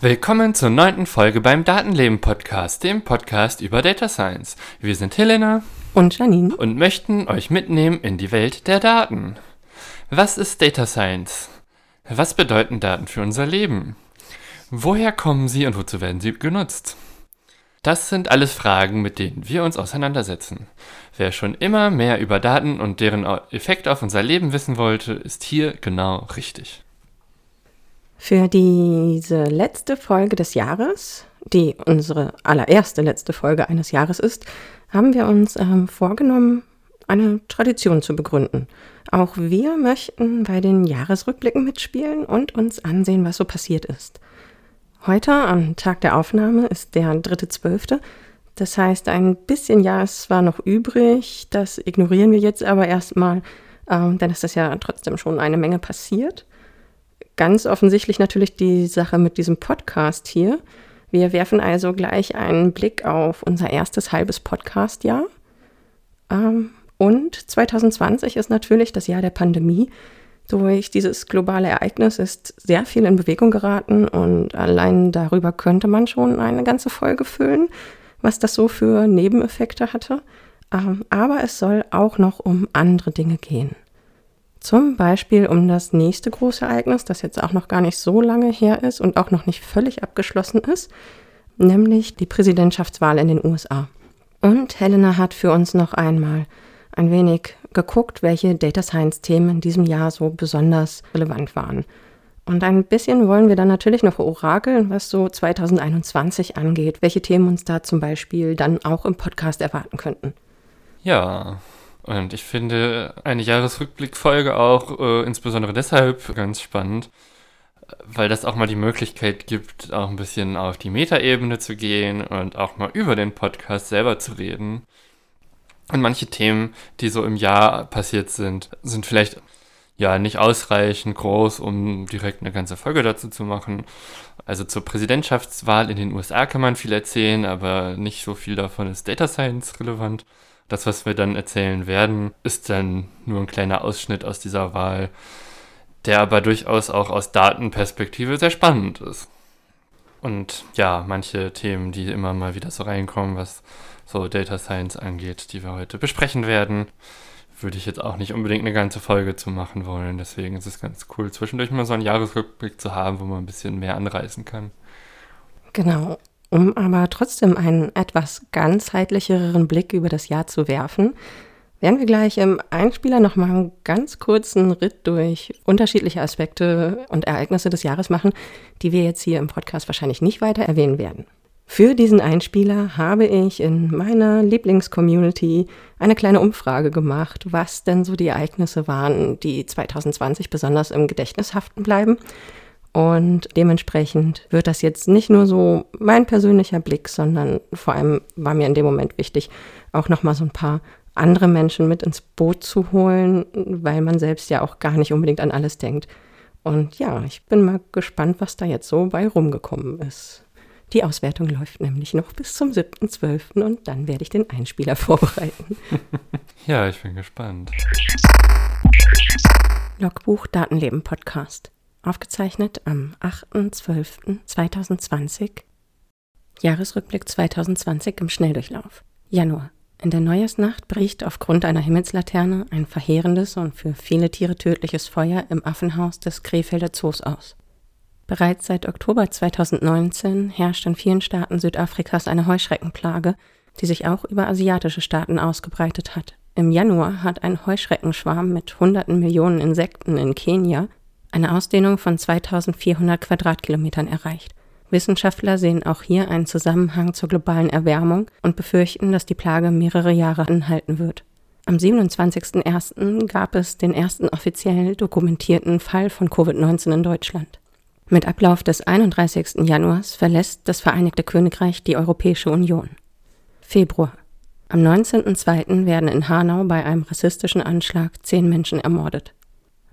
Willkommen zur neunten Folge beim Datenleben Podcast, dem Podcast über Data Science. Wir sind Helena und Janine und möchten euch mitnehmen in die Welt der Daten. Was ist Data Science? Was bedeuten Daten für unser Leben? Woher kommen sie und wozu werden sie genutzt? Das sind alles Fragen, mit denen wir uns auseinandersetzen. Wer schon immer mehr über Daten und deren Effekt auf unser Leben wissen wollte, ist hier genau richtig. Für diese letzte Folge des Jahres, die unsere allererste letzte Folge eines Jahres ist, haben wir uns ähm, vorgenommen, eine Tradition zu begründen. Auch wir möchten bei den Jahresrückblicken mitspielen und uns ansehen, was so passiert ist. Heute, am Tag der Aufnahme, ist der 3.12. Das heißt, ein bisschen Jahr ist zwar noch übrig, das ignorieren wir jetzt aber erstmal, ähm, denn es ist ja trotzdem schon eine Menge passiert ganz offensichtlich natürlich die Sache mit diesem Podcast hier. Wir werfen also gleich einen Blick auf unser erstes halbes Podcast-Jahr. Ähm, und 2020 ist natürlich das Jahr der Pandemie. Durch dieses globale Ereignis ist sehr viel in Bewegung geraten und allein darüber könnte man schon eine ganze Folge füllen, was das so für Nebeneffekte hatte. Ähm, aber es soll auch noch um andere Dinge gehen. Zum Beispiel um das nächste große Ereignis, das jetzt auch noch gar nicht so lange her ist und auch noch nicht völlig abgeschlossen ist, nämlich die Präsidentschaftswahl in den USA. Und Helena hat für uns noch einmal ein wenig geguckt, welche Data Science Themen in diesem Jahr so besonders relevant waren. Und ein bisschen wollen wir dann natürlich noch orakeln, was so 2021 angeht, welche Themen uns da zum Beispiel dann auch im Podcast erwarten könnten. Ja, und ich finde eine Jahresrückblickfolge auch äh, insbesondere deshalb ganz spannend, weil das auch mal die Möglichkeit gibt, auch ein bisschen auf die Metaebene zu gehen und auch mal über den Podcast selber zu reden. Und manche Themen, die so im Jahr passiert sind, sind vielleicht ja nicht ausreichend groß, um direkt eine ganze Folge dazu zu machen. Also zur Präsidentschaftswahl in den USA kann man viel erzählen, aber nicht so viel davon ist Data Science relevant. Das, was wir dann erzählen werden, ist dann nur ein kleiner Ausschnitt aus dieser Wahl, der aber durchaus auch aus Datenperspektive sehr spannend ist. Und ja, manche Themen, die immer mal wieder so reinkommen, was so Data Science angeht, die wir heute besprechen werden, würde ich jetzt auch nicht unbedingt eine ganze Folge zu machen wollen. Deswegen ist es ganz cool, zwischendurch mal so einen Jahresrückblick zu haben, wo man ein bisschen mehr anreißen kann. Genau. Um aber trotzdem einen etwas ganzheitlicheren Blick über das Jahr zu werfen, werden wir gleich im Einspieler nochmal einen ganz kurzen Ritt durch unterschiedliche Aspekte und Ereignisse des Jahres machen, die wir jetzt hier im Podcast wahrscheinlich nicht weiter erwähnen werden. Für diesen Einspieler habe ich in meiner Lieblingscommunity eine kleine Umfrage gemacht, was denn so die Ereignisse waren, die 2020 besonders im Gedächtnis haften bleiben und dementsprechend wird das jetzt nicht nur so mein persönlicher Blick, sondern vor allem war mir in dem Moment wichtig, auch nochmal so ein paar andere Menschen mit ins Boot zu holen, weil man selbst ja auch gar nicht unbedingt an alles denkt. Und ja, ich bin mal gespannt, was da jetzt so bei rumgekommen ist. Die Auswertung läuft nämlich noch bis zum 7.12. und dann werde ich den Einspieler vorbereiten. ja, ich bin gespannt. Logbuch Datenleben Podcast aufgezeichnet am 8.12.2020. Jahresrückblick 2020 im Schnelldurchlauf. Januar. In der Neujahrsnacht bricht aufgrund einer Himmelslaterne ein verheerendes und für viele Tiere tödliches Feuer im Affenhaus des Krefelder Zoos aus. Bereits seit Oktober 2019 herrscht in vielen Staaten Südafrikas eine Heuschreckenplage, die sich auch über asiatische Staaten ausgebreitet hat. Im Januar hat ein Heuschreckenschwarm mit hunderten Millionen Insekten in Kenia eine Ausdehnung von 2400 Quadratkilometern erreicht. Wissenschaftler sehen auch hier einen Zusammenhang zur globalen Erwärmung und befürchten, dass die Plage mehrere Jahre anhalten wird. Am 27.01. gab es den ersten offiziell dokumentierten Fall von Covid-19 in Deutschland. Mit Ablauf des 31. Januars verlässt das Vereinigte Königreich die Europäische Union. Februar. Am 19.02. werden in Hanau bei einem rassistischen Anschlag zehn Menschen ermordet.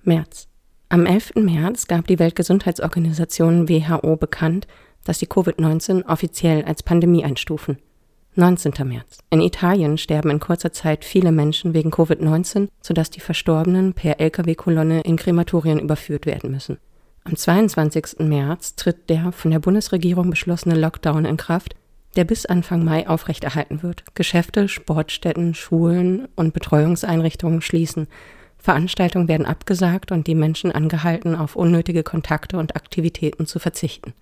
März. Am 11. März gab die Weltgesundheitsorganisation WHO bekannt, dass sie Covid-19 offiziell als Pandemie einstufen. 19. März. In Italien sterben in kurzer Zeit viele Menschen wegen Covid-19, sodass die Verstorbenen per Lkw-Kolonne in Krematorien überführt werden müssen. Am 22. März tritt der von der Bundesregierung beschlossene Lockdown in Kraft, der bis Anfang Mai aufrechterhalten wird. Geschäfte, Sportstätten, Schulen und Betreuungseinrichtungen schließen. Veranstaltungen werden abgesagt und die Menschen angehalten, auf unnötige Kontakte und Aktivitäten zu verzichten.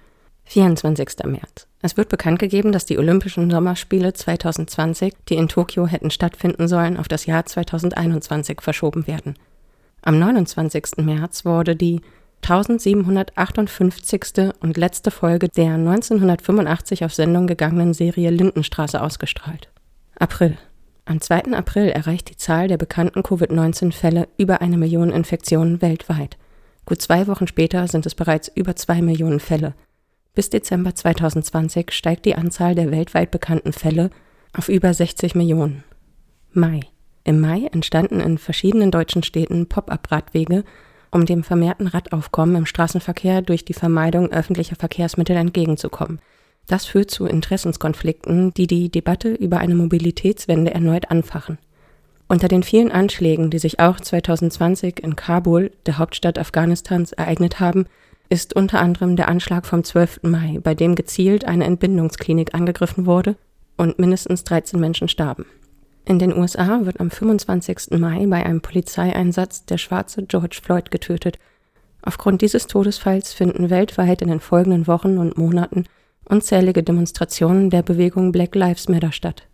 24. März. Es wird bekannt gegeben, dass die Olympischen Sommerspiele 2020, die in Tokio hätten stattfinden sollen, auf das Jahr 2021 verschoben werden. Am 29. März wurde die 1758. und letzte Folge der 1985 auf Sendung gegangenen Serie Lindenstraße ausgestrahlt. April. Am 2. April erreicht die Zahl der bekannten Covid-19-Fälle über eine Million Infektionen weltweit. Gut zwei Wochen später sind es bereits über zwei Millionen Fälle. Bis Dezember 2020 steigt die Anzahl der weltweit bekannten Fälle auf über 60 Millionen. Mai. Im Mai entstanden in verschiedenen deutschen Städten Pop-up-Radwege, um dem vermehrten Radaufkommen im Straßenverkehr durch die Vermeidung öffentlicher Verkehrsmittel entgegenzukommen. Das führt zu Interessenskonflikten, die die Debatte über eine Mobilitätswende erneut anfachen. Unter den vielen Anschlägen, die sich auch 2020 in Kabul, der Hauptstadt Afghanistans, ereignet haben, ist unter anderem der Anschlag vom 12. Mai, bei dem gezielt eine Entbindungsklinik angegriffen wurde und mindestens 13 Menschen starben. In den USA wird am 25. Mai bei einem Polizeieinsatz der schwarze George Floyd getötet. Aufgrund dieses Todesfalls finden weltweit in den folgenden Wochen und Monaten unzählige Demonstrationen der Bewegung Black Lives Matter statt.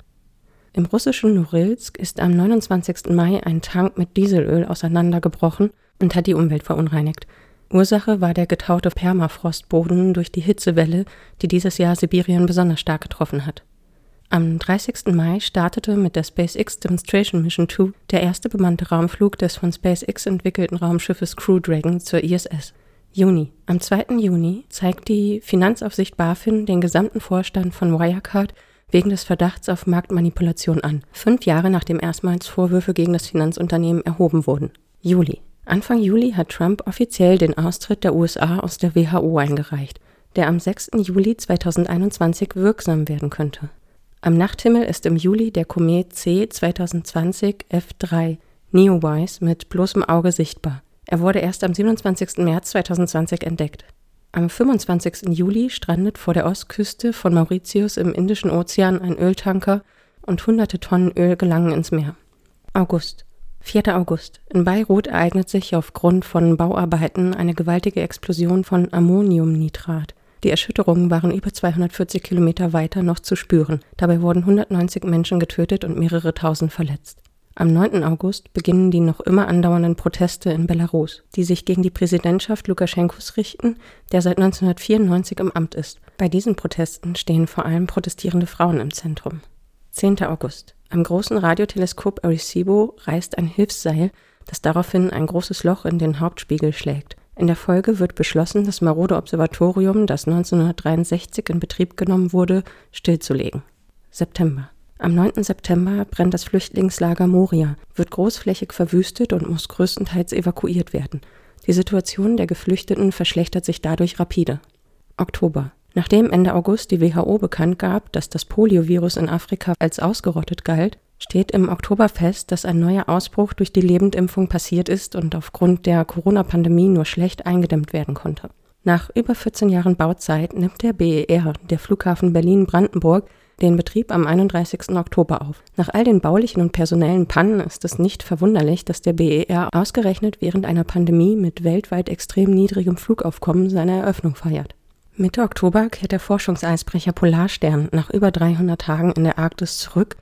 Im russischen Norilsk ist am 29. Mai ein Tank mit Dieselöl auseinandergebrochen und hat die Umwelt verunreinigt. Ursache war der getaute Permafrostboden durch die Hitzewelle, die dieses Jahr Sibirien besonders stark getroffen hat. Am 30. Mai startete mit der SpaceX Demonstration Mission 2 der erste bemannte Raumflug des von SpaceX entwickelten Raumschiffes Crew Dragon zur ISS. Juni. Am 2. Juni zeigt die Finanzaufsicht BaFin den gesamten Vorstand von Wirecard wegen des Verdachts auf Marktmanipulation an, fünf Jahre nachdem erstmals Vorwürfe gegen das Finanzunternehmen erhoben wurden. Juli. Anfang Juli hat Trump offiziell den Austritt der USA aus der WHO eingereicht, der am 6. Juli 2021 wirksam werden könnte. Am Nachthimmel ist im Juli der Komet C 2020 F3 Neowise mit bloßem Auge sichtbar. Er wurde erst am 27. März 2020 entdeckt. Am 25. Juli strandet vor der Ostküste von Mauritius im Indischen Ozean ein Öltanker und hunderte Tonnen Öl gelangen ins Meer. August. 4. August. In Beirut ereignet sich aufgrund von Bauarbeiten eine gewaltige Explosion von Ammoniumnitrat. Die Erschütterungen waren über 240 Kilometer weiter noch zu spüren. Dabei wurden 190 Menschen getötet und mehrere tausend verletzt. Am 9. August beginnen die noch immer andauernden Proteste in Belarus, die sich gegen die Präsidentschaft Lukaschenkos richten, der seit 1994 im Amt ist. Bei diesen Protesten stehen vor allem protestierende Frauen im Zentrum. 10. August. Am großen Radioteleskop Arecibo reißt ein Hilfsseil, das daraufhin ein großes Loch in den Hauptspiegel schlägt. In der Folge wird beschlossen, das marode Observatorium, das 1963 in Betrieb genommen wurde, stillzulegen. September. Am 9. September brennt das Flüchtlingslager Moria, wird großflächig verwüstet und muss größtenteils evakuiert werden. Die Situation der Geflüchteten verschlechtert sich dadurch rapide. Oktober. Nachdem Ende August die WHO bekannt gab, dass das Poliovirus in Afrika als ausgerottet galt, steht im Oktober fest, dass ein neuer Ausbruch durch die Lebendimpfung passiert ist und aufgrund der Corona-Pandemie nur schlecht eingedämmt werden konnte. Nach über 14 Jahren Bauzeit nimmt der BER, der Flughafen Berlin-Brandenburg, den Betrieb am 31. Oktober auf. Nach all den baulichen und personellen Pannen ist es nicht verwunderlich, dass der BER ausgerechnet während einer Pandemie mit weltweit extrem niedrigem Flugaufkommen seine Eröffnung feiert. Mitte Oktober kehrt der Forschungseisbrecher Polarstern nach über 300 Tagen in der Arktis zurück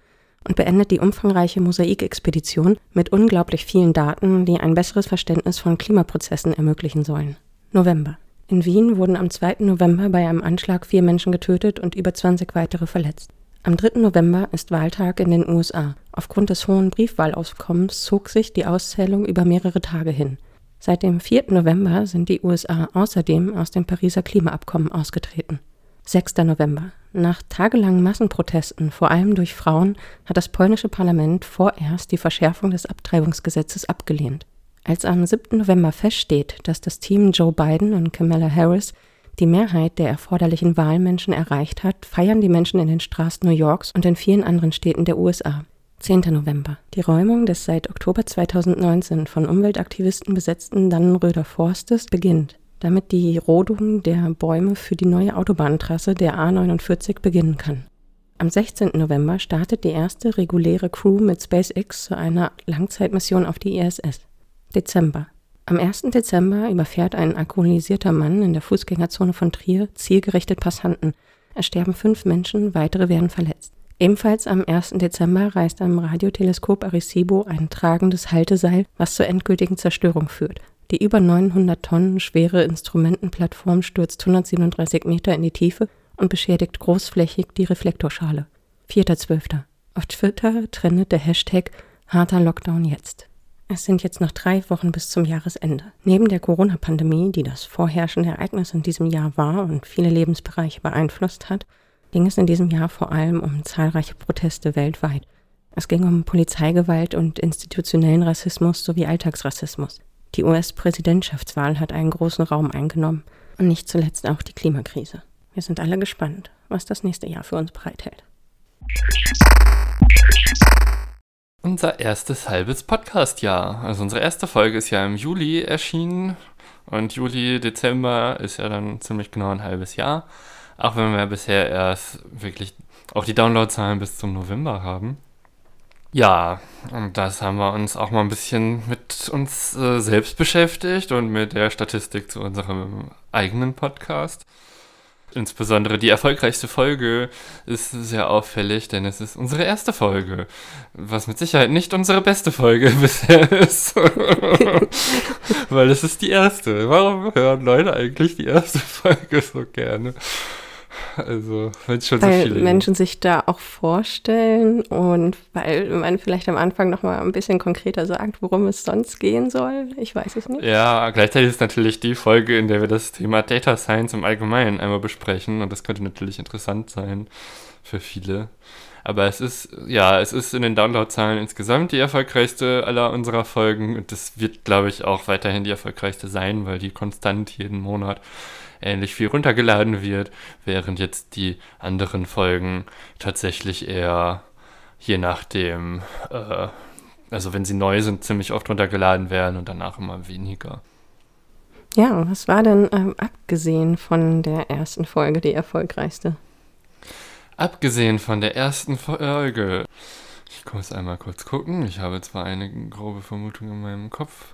und beendet die umfangreiche Mosaikexpedition mit unglaublich vielen Daten, die ein besseres Verständnis von Klimaprozessen ermöglichen sollen. November. In Wien wurden am 2. November bei einem Anschlag vier Menschen getötet und über 20 weitere verletzt. Am 3. November ist Wahltag in den USA. Aufgrund des hohen Briefwahlaufkommens zog sich die Auszählung über mehrere Tage hin. Seit dem 4. November sind die USA außerdem aus dem Pariser Klimaabkommen ausgetreten. 6. November. Nach tagelangen Massenprotesten, vor allem durch Frauen, hat das polnische Parlament vorerst die Verschärfung des Abtreibungsgesetzes abgelehnt. Als am 7. November feststeht, dass das Team Joe Biden und Kamala Harris die Mehrheit der erforderlichen Wahlmenschen erreicht hat, feiern die Menschen in den Straßen New Yorks und in vielen anderen Städten der USA. 10. November. Die Räumung des seit Oktober 2019 von Umweltaktivisten besetzten Dannenröder Forstes beginnt, damit die Rodung der Bäume für die neue Autobahntrasse der A49 beginnen kann. Am 16. November startet die erste reguläre Crew mit SpaceX zu einer Langzeitmission auf die ISS. Dezember. Am 1. Dezember überfährt ein alkoholisierter Mann in der Fußgängerzone von Trier zielgerichtet Passanten. Es sterben fünf Menschen, weitere werden verletzt. Ebenfalls am 1. Dezember reißt am Radioteleskop Arecibo ein tragendes Halteseil, was zur endgültigen Zerstörung führt. Die über 900 Tonnen schwere Instrumentenplattform stürzt 137 Meter in die Tiefe und beschädigt großflächig die Reflektorschale. 4.12. Auf Twitter trendet der Hashtag harter Lockdown jetzt. Es sind jetzt noch drei Wochen bis zum Jahresende. Neben der Corona-Pandemie, die das vorherrschende Ereignis in diesem Jahr war und viele Lebensbereiche beeinflusst hat, ging es in diesem Jahr vor allem um zahlreiche Proteste weltweit. Es ging um Polizeigewalt und institutionellen Rassismus sowie Alltagsrassismus. Die US-Präsidentschaftswahl hat einen großen Raum eingenommen und nicht zuletzt auch die Klimakrise. Wir sind alle gespannt, was das nächste Jahr für uns bereithält. Unser erstes halbes Podcast-Jahr. Also unsere erste Folge ist ja im Juli erschienen und Juli, Dezember ist ja dann ziemlich genau ein halbes Jahr. Auch wenn wir bisher erst wirklich auch die Downloadzahlen bis zum November haben. Ja, und das haben wir uns auch mal ein bisschen mit uns äh, selbst beschäftigt und mit der Statistik zu unserem eigenen Podcast. Insbesondere die erfolgreichste Folge ist sehr auffällig, denn es ist unsere erste Folge, was mit Sicherheit nicht unsere beste Folge bisher ist. Weil es ist die erste. Warum hören Leute eigentlich die erste Folge so gerne? Also, wenn schon weil so viele. Menschen sich da auch vorstellen und weil man vielleicht am Anfang nochmal ein bisschen konkreter sagt, worum es sonst gehen soll. Ich weiß es nicht. Ja, gleichzeitig ist natürlich die Folge, in der wir das Thema Data Science im Allgemeinen einmal besprechen und das könnte natürlich interessant sein für viele. Aber es ist, ja, es ist in den Downloadzahlen insgesamt die erfolgreichste aller unserer Folgen und das wird, glaube ich, auch weiterhin die erfolgreichste sein, weil die konstant jeden Monat ähnlich viel runtergeladen wird, während jetzt die anderen Folgen tatsächlich eher je nachdem, äh, also wenn sie neu sind, ziemlich oft runtergeladen werden und danach immer weniger. Ja, was war denn ähm, abgesehen von der ersten Folge die erfolgreichste? Abgesehen von der ersten Folge. Ich muss einmal kurz gucken. Ich habe zwar eine grobe Vermutung in meinem Kopf,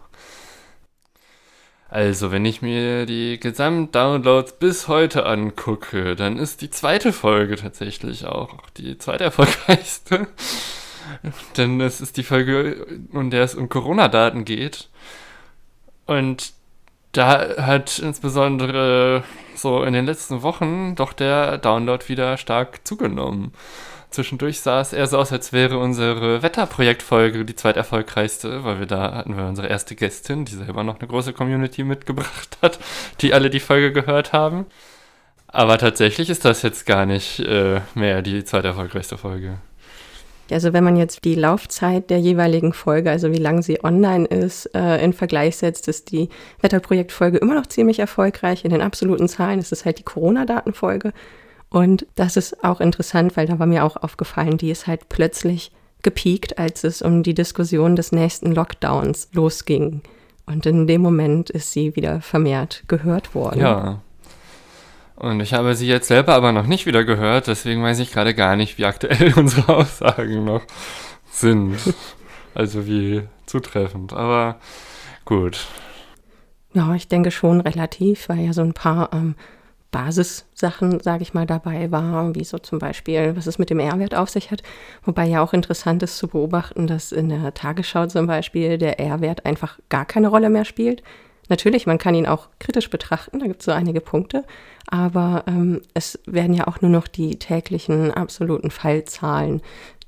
also, wenn ich mir die Gesamtdownloads bis heute angucke, dann ist die zweite Folge tatsächlich auch die zweite erfolgreichste. Denn es ist die Folge, in der es um Corona-Daten geht. Und da hat insbesondere so in den letzten Wochen doch der Download wieder stark zugenommen. Zwischendurch sah es eher so aus, als wäre unsere Wetterprojektfolge die zweiterfolgreichste, weil wir da hatten wir unsere erste Gästin, die selber noch eine große Community mitgebracht hat, die alle die Folge gehört haben. Aber tatsächlich ist das jetzt gar nicht äh, mehr die zweiterfolgreichste Folge. Also wenn man jetzt die Laufzeit der jeweiligen Folge, also wie lange sie online ist, äh, in Vergleich setzt, ist die Wetterprojektfolge immer noch ziemlich erfolgreich. In den absoluten Zahlen ist es halt die Corona-Datenfolge. Und das ist auch interessant, weil da war mir auch aufgefallen, die ist halt plötzlich gepiekt, als es um die Diskussion des nächsten Lockdowns losging. Und in dem Moment ist sie wieder vermehrt gehört worden. Ja. Und ich habe sie jetzt selber aber noch nicht wieder gehört, deswegen weiß ich gerade gar nicht, wie aktuell unsere Aussagen noch sind. Also wie zutreffend. Aber gut. Ja, ich denke schon relativ, weil ja so ein paar ähm, Basissachen, sage ich mal, dabei war, wie so zum Beispiel, was es mit dem R-Wert auf sich hat. Wobei ja auch interessant ist zu beobachten, dass in der Tagesschau zum Beispiel der R-Wert einfach gar keine Rolle mehr spielt. Natürlich, man kann ihn auch kritisch betrachten, da gibt es so einige Punkte, aber ähm, es werden ja auch nur noch die täglichen absoluten Fallzahlen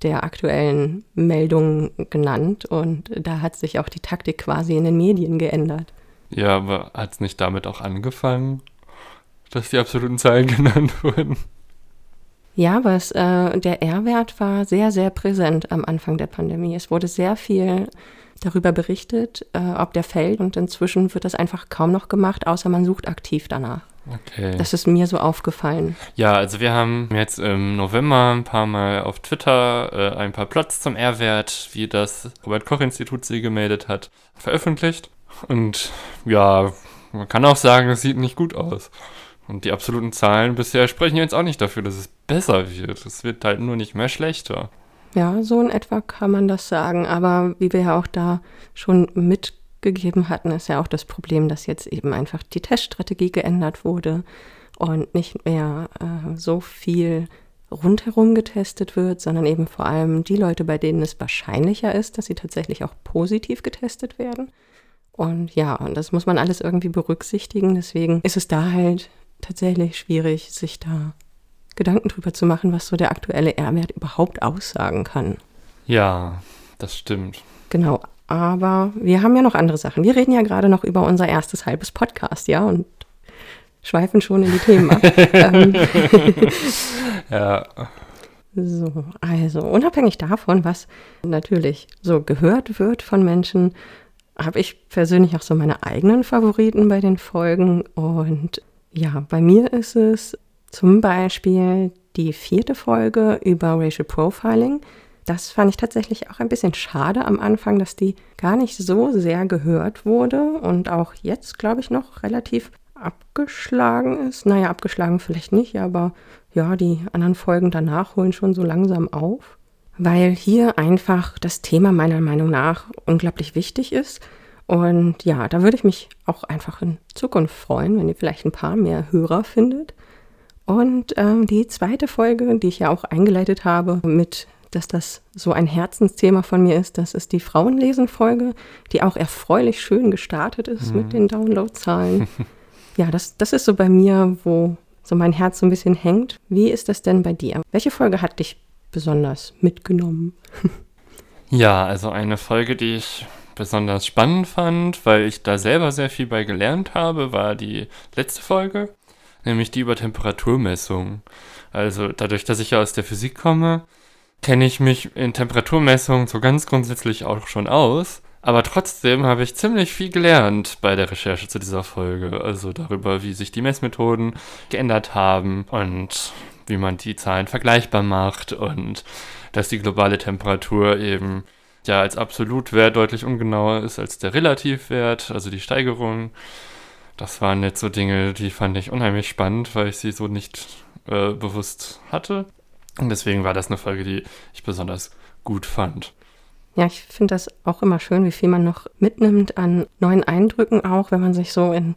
der aktuellen Meldungen genannt und da hat sich auch die Taktik quasi in den Medien geändert. Ja, aber hat es nicht damit auch angefangen? Dass die absoluten Zahlen genannt wurden. Ja, aber es, äh, der R-Wert war sehr, sehr präsent am Anfang der Pandemie. Es wurde sehr viel darüber berichtet, äh, ob der fällt und inzwischen wird das einfach kaum noch gemacht, außer man sucht aktiv danach. Okay. Das ist mir so aufgefallen. Ja, also wir haben jetzt im November ein paar Mal auf Twitter äh, ein paar Plots zum R-Wert, wie das Robert-Koch-Institut sie gemeldet hat, veröffentlicht. Und ja, man kann auch sagen, es sieht nicht gut aus. Und die absoluten Zahlen bisher sprechen jetzt auch nicht dafür, dass es besser wird. Es wird halt nur nicht mehr schlechter. Ja, so in etwa kann man das sagen. Aber wie wir ja auch da schon mitgegeben hatten, ist ja auch das Problem, dass jetzt eben einfach die Teststrategie geändert wurde und nicht mehr äh, so viel rundherum getestet wird, sondern eben vor allem die Leute, bei denen es wahrscheinlicher ist, dass sie tatsächlich auch positiv getestet werden. Und ja, und das muss man alles irgendwie berücksichtigen. Deswegen ist es da halt tatsächlich schwierig, sich da Gedanken drüber zu machen, was so der aktuelle R-Wert überhaupt aussagen kann. Ja, das stimmt. Genau, aber wir haben ja noch andere Sachen. Wir reden ja gerade noch über unser erstes halbes Podcast, ja, und schweifen schon in die Themen ab. ähm, ja. So, also unabhängig davon, was natürlich so gehört wird von Menschen, habe ich persönlich auch so meine eigenen Favoriten bei den Folgen. Und ja, bei mir ist es zum Beispiel die vierte Folge über Racial Profiling. Das fand ich tatsächlich auch ein bisschen schade am Anfang, dass die gar nicht so sehr gehört wurde und auch jetzt, glaube ich, noch relativ abgeschlagen ist. Naja, abgeschlagen vielleicht nicht, aber ja, die anderen Folgen danach holen schon so langsam auf, weil hier einfach das Thema meiner Meinung nach unglaublich wichtig ist. Und ja, da würde ich mich auch einfach in Zukunft freuen, wenn ihr vielleicht ein paar mehr Hörer findet. Und ähm, die zweite Folge, die ich ja auch eingeleitet habe, mit, dass das so ein Herzensthema von mir ist, das ist die Frauenlesen-Folge, die auch erfreulich schön gestartet ist mhm. mit den Downloadzahlen. ja, das, das ist so bei mir, wo so mein Herz so ein bisschen hängt. Wie ist das denn bei dir? Welche Folge hat dich besonders mitgenommen? ja, also eine Folge, die ich besonders spannend fand, weil ich da selber sehr viel bei gelernt habe, war die letzte Folge, nämlich die über Temperaturmessung. Also dadurch, dass ich ja aus der Physik komme, kenne ich mich in Temperaturmessungen so ganz grundsätzlich auch schon aus. Aber trotzdem habe ich ziemlich viel gelernt bei der Recherche zu dieser Folge. Also darüber, wie sich die Messmethoden geändert haben und wie man die Zahlen vergleichbar macht und dass die globale Temperatur eben ja als Absolutwert deutlich ungenauer ist als der Relativwert, also die Steigerung. Das waren jetzt so Dinge, die fand ich unheimlich spannend, weil ich sie so nicht äh, bewusst hatte. Und deswegen war das eine Folge, die ich besonders gut fand. Ja, ich finde das auch immer schön, wie viel man noch mitnimmt an neuen Eindrücken, auch wenn man sich so in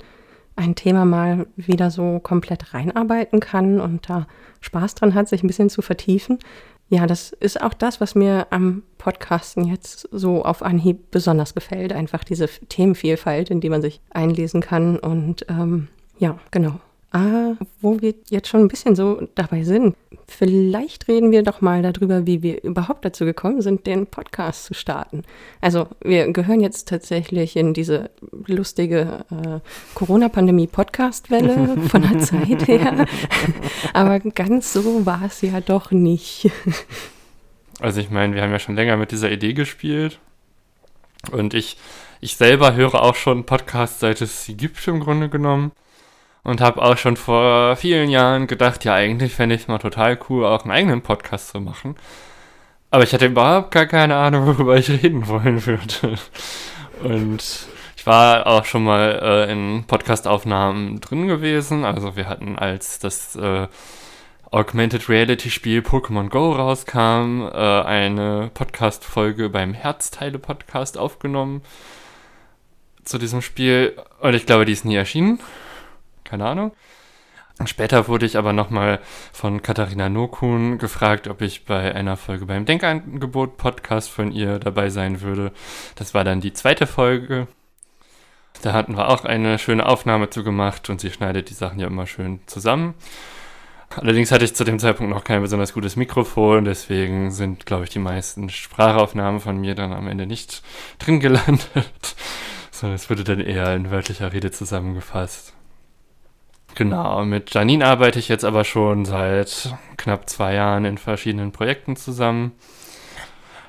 ein Thema mal wieder so komplett reinarbeiten kann und da Spaß dran hat, sich ein bisschen zu vertiefen. Ja, das ist auch das, was mir am Podcasten jetzt so auf Anhieb besonders gefällt. Einfach diese Themenvielfalt, in die man sich einlesen kann. Und ähm, ja, genau. Ah, wo wir jetzt schon ein bisschen so dabei sind, vielleicht reden wir doch mal darüber, wie wir überhaupt dazu gekommen sind, den Podcast zu starten. Also wir gehören jetzt tatsächlich in diese lustige äh, Corona-Pandemie-Podcast-Welle von der Zeit her. Aber ganz so war es ja doch nicht. Also ich meine, wir haben ja schon länger mit dieser Idee gespielt. Und ich, ich selber höre auch schon Podcasts, seit es sie gibt im Grunde genommen und habe auch schon vor vielen Jahren gedacht, ja, eigentlich fände ich es mal total cool, auch einen eigenen Podcast zu machen. Aber ich hatte überhaupt gar keine Ahnung, worüber ich reden wollen würde. Und ich war auch schon mal äh, in Podcastaufnahmen drin gewesen. Also wir hatten, als das äh, Augmented Reality Spiel Pokémon Go rauskam, äh, eine Podcast-Folge beim Herzteile-Podcast aufgenommen zu diesem Spiel. Und ich glaube, die ist nie erschienen keine Ahnung. Später wurde ich aber nochmal von Katharina Nokun gefragt, ob ich bei einer Folge beim Denkangebot Podcast von ihr dabei sein würde. Das war dann die zweite Folge. Da hatten wir auch eine schöne Aufnahme zu gemacht und sie schneidet die Sachen ja immer schön zusammen. Allerdings hatte ich zu dem Zeitpunkt noch kein besonders gutes Mikrofon, deswegen sind, glaube ich, die meisten Sprachaufnahmen von mir dann am Ende nicht drin gelandet, sondern es wurde dann eher in wörtlicher Rede zusammengefasst. Genau, mit Janine arbeite ich jetzt aber schon seit knapp zwei Jahren in verschiedenen Projekten zusammen.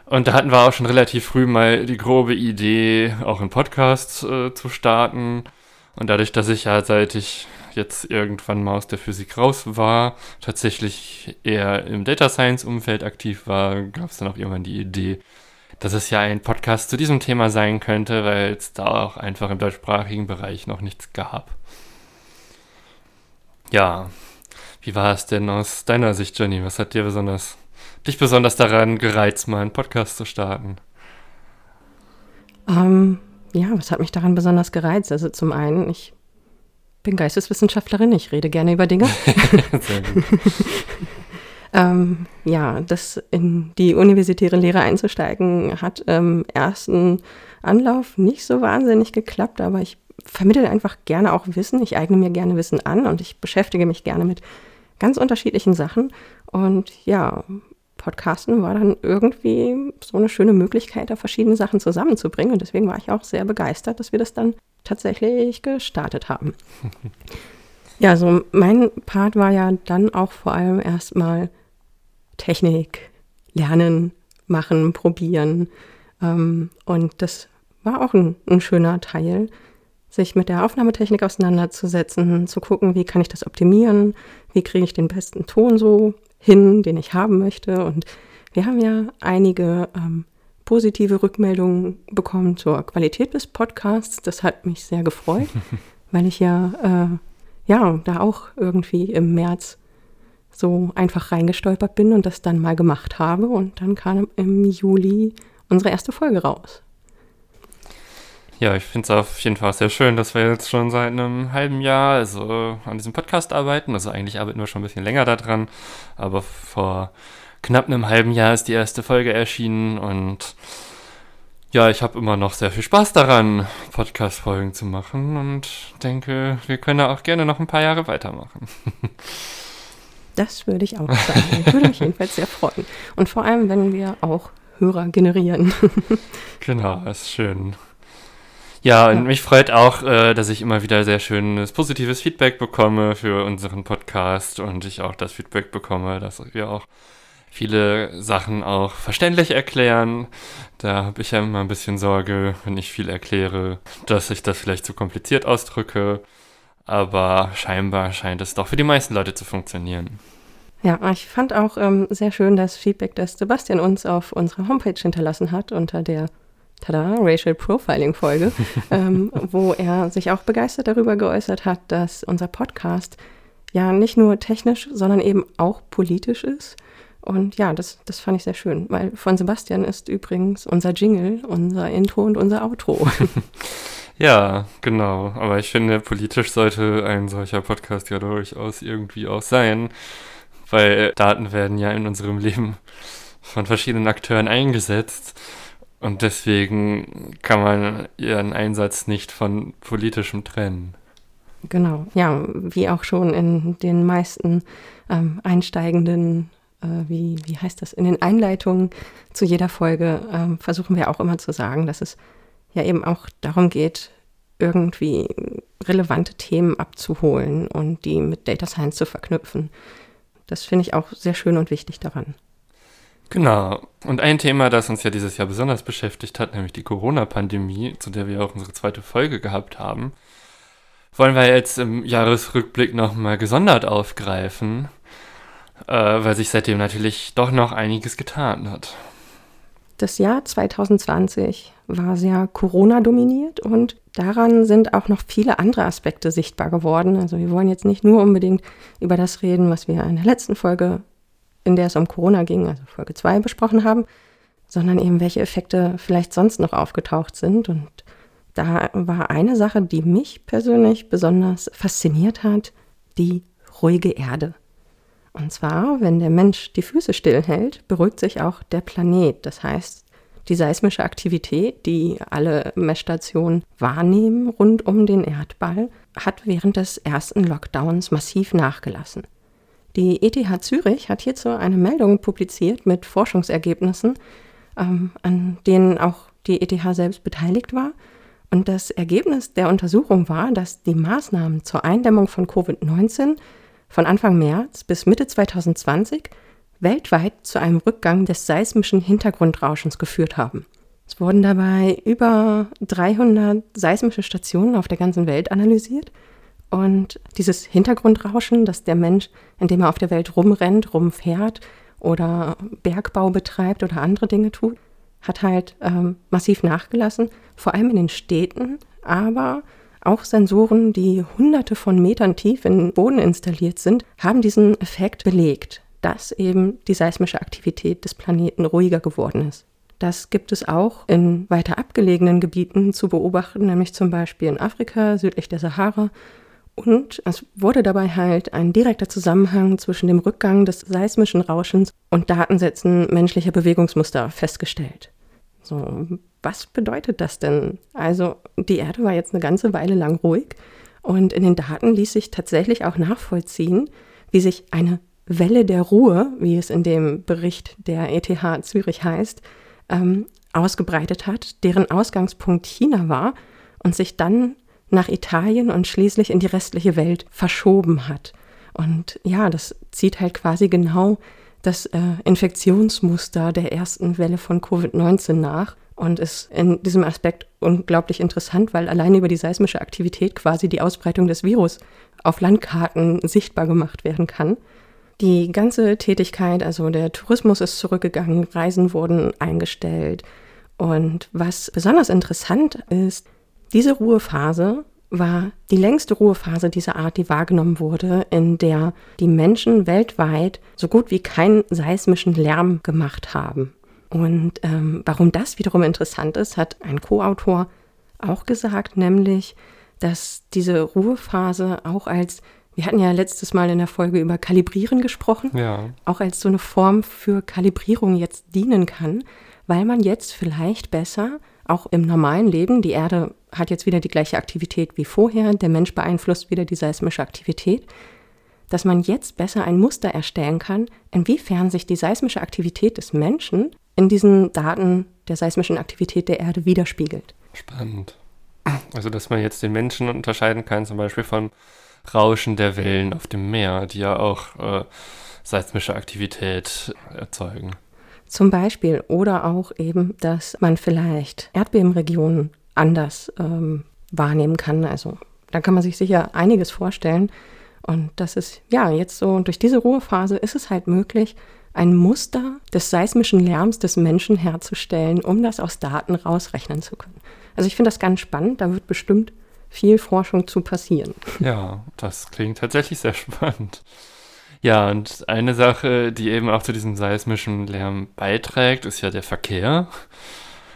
Und da hatten wir auch schon relativ früh mal die grobe Idee, auch einen Podcast äh, zu starten. Und dadurch, dass ich ja seit ich jetzt irgendwann mal aus der Physik raus war, tatsächlich eher im Data Science Umfeld aktiv war, gab es dann auch irgendwann die Idee, dass es ja ein Podcast zu diesem Thema sein könnte, weil es da auch einfach im deutschsprachigen Bereich noch nichts gab. Ja, wie war es denn aus deiner Sicht, Jenny? Was hat dir besonders, dich besonders daran gereizt, mal einen Podcast zu starten? Ähm, ja, was hat mich daran besonders gereizt? Also zum einen, ich bin Geisteswissenschaftlerin, ich rede gerne über Dinge. Ähm, ja, das in die universitäre Lehre einzusteigen, hat im ersten Anlauf nicht so wahnsinnig geklappt, aber ich vermittle einfach gerne auch Wissen. Ich eigne mir gerne Wissen an und ich beschäftige mich gerne mit ganz unterschiedlichen Sachen. Und ja, Podcasten war dann irgendwie so eine schöne Möglichkeit, da verschiedene Sachen zusammenzubringen. Und deswegen war ich auch sehr begeistert, dass wir das dann tatsächlich gestartet haben. ja, so mein Part war ja dann auch vor allem erstmal Technik, lernen, machen, probieren. Ähm, und das war auch ein, ein schöner Teil, sich mit der Aufnahmetechnik auseinanderzusetzen, zu gucken, wie kann ich das optimieren, wie kriege ich den besten Ton so hin, den ich haben möchte. Und wir haben ja einige ähm, positive Rückmeldungen bekommen zur Qualität des Podcasts. Das hat mich sehr gefreut, weil ich ja, äh, ja, da auch irgendwie im März so einfach reingestolpert bin und das dann mal gemacht habe. Und dann kam im Juli unsere erste Folge raus. Ja, ich finde es auf jeden Fall sehr schön, dass wir jetzt schon seit einem halben Jahr also an diesem Podcast arbeiten. Also eigentlich arbeiten wir schon ein bisschen länger daran, aber vor knapp einem halben Jahr ist die erste Folge erschienen und ja, ich habe immer noch sehr viel Spaß daran, Podcast-Folgen zu machen und denke, wir können auch gerne noch ein paar Jahre weitermachen. Das würde ich auch sagen. Ich würde mich jedenfalls sehr freuen. Und vor allem, wenn wir auch Hörer generieren. Genau, ist schön. Ja, und ja. mich freut auch, äh, dass ich immer wieder sehr schönes positives Feedback bekomme für unseren Podcast und ich auch das Feedback bekomme, dass wir auch viele Sachen auch verständlich erklären. Da habe ich ja immer ein bisschen Sorge, wenn ich viel erkläre, dass ich das vielleicht zu kompliziert ausdrücke. Aber scheinbar scheint es doch für die meisten Leute zu funktionieren. Ja, ich fand auch ähm, sehr schön das Feedback, das Sebastian uns auf unserer Homepage hinterlassen hat unter der tada, Racial Profiling Folge, ähm, wo er sich auch begeistert darüber geäußert hat, dass unser Podcast ja nicht nur technisch, sondern eben auch politisch ist. Und ja, das, das fand ich sehr schön, weil von Sebastian ist übrigens unser Jingle, unser Intro und unser Outro. ja, genau. Aber ich finde, politisch sollte ein solcher Podcast ja durchaus irgendwie auch sein, weil Daten werden ja in unserem Leben von verschiedenen Akteuren eingesetzt. Und deswegen kann man ihren Einsatz nicht von politischem trennen. Genau, ja, wie auch schon in den meisten ähm, einsteigenden, äh, wie, wie heißt das, in den Einleitungen zu jeder Folge ähm, versuchen wir auch immer zu sagen, dass es ja eben auch darum geht, irgendwie relevante Themen abzuholen und die mit Data Science zu verknüpfen. Das finde ich auch sehr schön und wichtig daran. Genau. Und ein Thema, das uns ja dieses Jahr besonders beschäftigt hat, nämlich die Corona-Pandemie, zu der wir auch unsere zweite Folge gehabt haben, wollen wir jetzt im Jahresrückblick nochmal gesondert aufgreifen, äh, weil sich seitdem natürlich doch noch einiges getan hat. Das Jahr 2020 war sehr Corona-dominiert und daran sind auch noch viele andere Aspekte sichtbar geworden. Also wir wollen jetzt nicht nur unbedingt über das reden, was wir in der letzten Folge in der es um Corona ging, also Folge 2 besprochen haben, sondern eben welche Effekte vielleicht sonst noch aufgetaucht sind. Und da war eine Sache, die mich persönlich besonders fasziniert hat, die ruhige Erde. Und zwar, wenn der Mensch die Füße stillhält, beruhigt sich auch der Planet. Das heißt, die seismische Aktivität, die alle Messstationen wahrnehmen rund um den Erdball, hat während des ersten Lockdowns massiv nachgelassen. Die ETH Zürich hat hierzu eine Meldung publiziert mit Forschungsergebnissen, ähm, an denen auch die ETH selbst beteiligt war. Und das Ergebnis der Untersuchung war, dass die Maßnahmen zur Eindämmung von Covid-19 von Anfang März bis Mitte 2020 weltweit zu einem Rückgang des seismischen Hintergrundrauschens geführt haben. Es wurden dabei über 300 seismische Stationen auf der ganzen Welt analysiert. Und dieses Hintergrundrauschen, das der Mensch, indem er auf der Welt rumrennt, rumfährt oder Bergbau betreibt oder andere Dinge tut, hat halt ähm, massiv nachgelassen, vor allem in den Städten, aber auch Sensoren, die hunderte von Metern tief in den Boden installiert sind, haben diesen Effekt belegt, dass eben die seismische Aktivität des Planeten ruhiger geworden ist. Das gibt es auch in weiter abgelegenen Gebieten zu beobachten, nämlich zum Beispiel in Afrika, südlich der Sahara. Und es wurde dabei halt ein direkter Zusammenhang zwischen dem Rückgang des seismischen Rauschens und Datensätzen menschlicher Bewegungsmuster festgestellt. So, was bedeutet das denn? Also, die Erde war jetzt eine ganze Weile lang ruhig und in den Daten ließ sich tatsächlich auch nachvollziehen, wie sich eine Welle der Ruhe, wie es in dem Bericht der ETH Zürich heißt, ähm, ausgebreitet hat, deren Ausgangspunkt China war und sich dann nach Italien und schließlich in die restliche Welt verschoben hat. Und ja, das zieht halt quasi genau das äh, Infektionsmuster der ersten Welle von Covid-19 nach und ist in diesem Aspekt unglaublich interessant, weil allein über die seismische Aktivität quasi die Ausbreitung des Virus auf Landkarten sichtbar gemacht werden kann. Die ganze Tätigkeit, also der Tourismus ist zurückgegangen, Reisen wurden eingestellt. Und was besonders interessant ist, diese Ruhephase war die längste Ruhephase dieser Art, die wahrgenommen wurde, in der die Menschen weltweit so gut wie keinen seismischen Lärm gemacht haben. Und ähm, warum das wiederum interessant ist, hat ein Co-Autor auch gesagt, nämlich, dass diese Ruhephase auch als wir hatten ja letztes Mal in der Folge über Kalibrieren gesprochen, ja. auch als so eine Form für Kalibrierung jetzt dienen kann, weil man jetzt vielleicht besser auch im normalen Leben, die Erde hat jetzt wieder die gleiche Aktivität wie vorher, der Mensch beeinflusst wieder die seismische Aktivität, dass man jetzt besser ein Muster erstellen kann, inwiefern sich die seismische Aktivität des Menschen in diesen Daten der seismischen Aktivität der Erde widerspiegelt. Spannend. Also, dass man jetzt den Menschen unterscheiden kann, zum Beispiel von Rauschen der Wellen auf dem Meer, die ja auch äh, seismische Aktivität erzeugen. Zum Beispiel oder auch eben, dass man vielleicht Erdbebenregionen anders ähm, wahrnehmen kann. Also da kann man sich sicher einiges vorstellen. Und das ist ja jetzt so, durch diese Ruhephase ist es halt möglich, ein Muster des seismischen Lärms des Menschen herzustellen, um das aus Daten rausrechnen zu können. Also ich finde das ganz spannend, da wird bestimmt viel Forschung zu passieren. Ja, das klingt tatsächlich sehr spannend. Ja, und eine Sache, die eben auch zu diesem seismischen Lärm beiträgt, ist ja der Verkehr.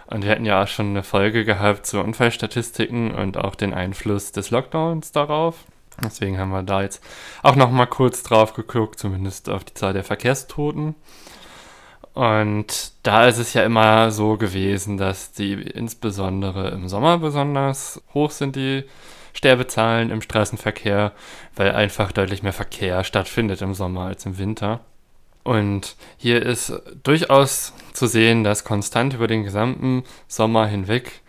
Und wir hatten ja auch schon eine Folge gehabt zu Unfallstatistiken und auch den Einfluss des Lockdowns darauf. Deswegen haben wir da jetzt auch noch mal kurz drauf geguckt, zumindest auf die Zahl der Verkehrstoten. Und da ist es ja immer so gewesen, dass die insbesondere im Sommer besonders hoch sind, die Sterbezahlen im Straßenverkehr, weil einfach deutlich mehr Verkehr stattfindet im Sommer als im Winter. Und hier ist durchaus zu sehen, dass konstant über den gesamten Sommer hinweg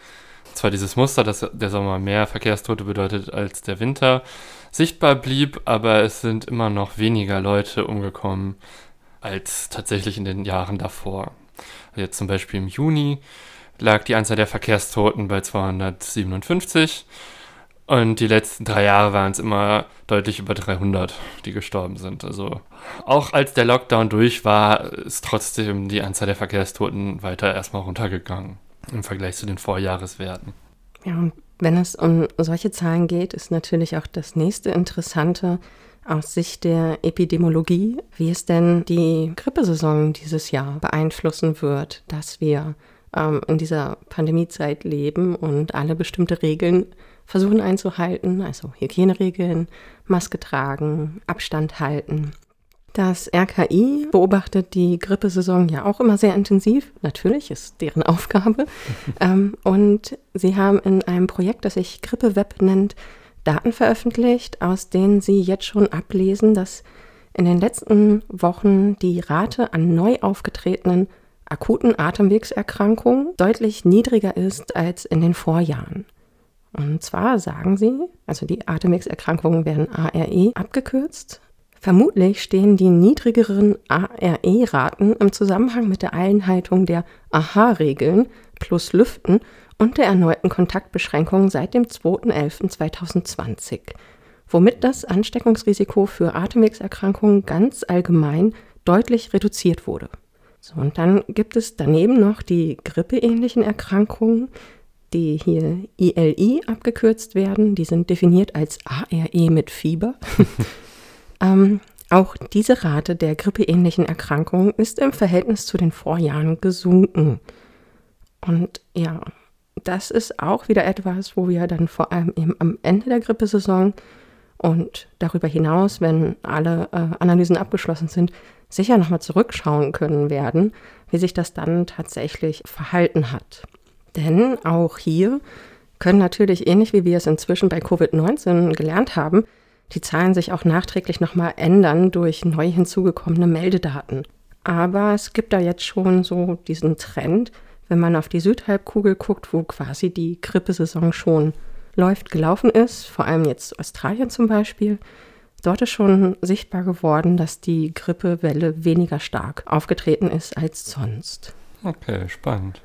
zwar dieses Muster, dass der Sommer mehr Verkehrstote bedeutet als der Winter, sichtbar blieb, aber es sind immer noch weniger Leute umgekommen als tatsächlich in den Jahren davor. Jetzt zum Beispiel im Juni lag die Anzahl der Verkehrstoten bei 257 und die letzten drei Jahre waren es immer deutlich über 300, die gestorben sind. Also auch als der Lockdown durch war, ist trotzdem die Anzahl der Verkehrstoten weiter erstmal runtergegangen im Vergleich zu den Vorjahreswerten. Ja, und wenn es um solche Zahlen geht, ist natürlich auch das nächste Interessante, aus Sicht der Epidemiologie, wie es denn die Grippesaison dieses Jahr beeinflussen wird, dass wir ähm, in dieser Pandemiezeit leben und alle bestimmte Regeln versuchen einzuhalten, also Hygieneregeln, Maske tragen, Abstand halten. Das RKI beobachtet die Grippesaison ja auch immer sehr intensiv. Natürlich ist deren Aufgabe. ähm, und sie haben in einem Projekt, das sich GrippeWeb nennt, Daten veröffentlicht, aus denen sie jetzt schon ablesen, dass in den letzten Wochen die Rate an neu aufgetretenen akuten Atemwegserkrankungen deutlich niedriger ist als in den Vorjahren. Und zwar sagen sie, also die Atemwegserkrankungen werden ARE abgekürzt. Vermutlich stehen die niedrigeren ARE-Raten im Zusammenhang mit der Einhaltung der AHA-Regeln plus Lüften und der erneuten Kontaktbeschränkungen seit dem 2.11.2020, womit das Ansteckungsrisiko für Atemwegserkrankungen ganz allgemein deutlich reduziert wurde. So, und dann gibt es daneben noch die grippeähnlichen Erkrankungen, die hier ILI abgekürzt werden. Die sind definiert als ARE mit Fieber. ähm, auch diese Rate der grippeähnlichen Erkrankungen ist im Verhältnis zu den Vorjahren gesunken. Und ja, das ist auch wieder etwas, wo wir dann vor allem eben am Ende der Grippesaison und darüber hinaus, wenn alle äh, Analysen abgeschlossen sind, sicher nochmal zurückschauen können werden, wie sich das dann tatsächlich verhalten hat. Denn auch hier können natürlich, ähnlich wie wir es inzwischen bei Covid-19 gelernt haben, die Zahlen sich auch nachträglich nochmal ändern durch neu hinzugekommene Meldedaten. Aber es gibt da jetzt schon so diesen Trend, wenn man auf die Südhalbkugel guckt, wo quasi die Grippesaison schon läuft, gelaufen ist, vor allem jetzt Australien zum Beispiel, dort ist schon sichtbar geworden, dass die Grippewelle weniger stark aufgetreten ist als sonst. Okay, spannend.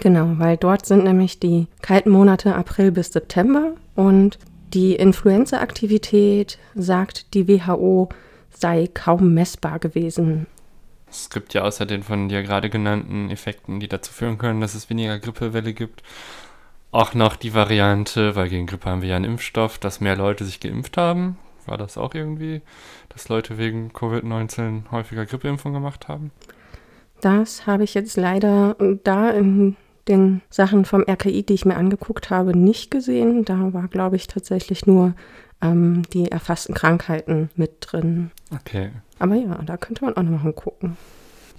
Genau, weil dort sind nämlich die kalten Monate April bis September und die Influenza-Aktivität, sagt die WHO, sei kaum messbar gewesen es gibt ja außer den von dir gerade genannten Effekten, die dazu führen können, dass es weniger Grippewelle gibt, auch noch die Variante, weil gegen Grippe haben wir ja einen Impfstoff, dass mehr Leute sich geimpft haben. War das auch irgendwie, dass Leute wegen Covid-19 häufiger Grippeimpfung gemacht haben? Das habe ich jetzt leider da in den Sachen vom RKI, die ich mir angeguckt habe, nicht gesehen. Da war, glaube ich, tatsächlich nur ähm, die erfassten Krankheiten mit drin. Okay. Aber ja, da könnte man auch noch mal gucken.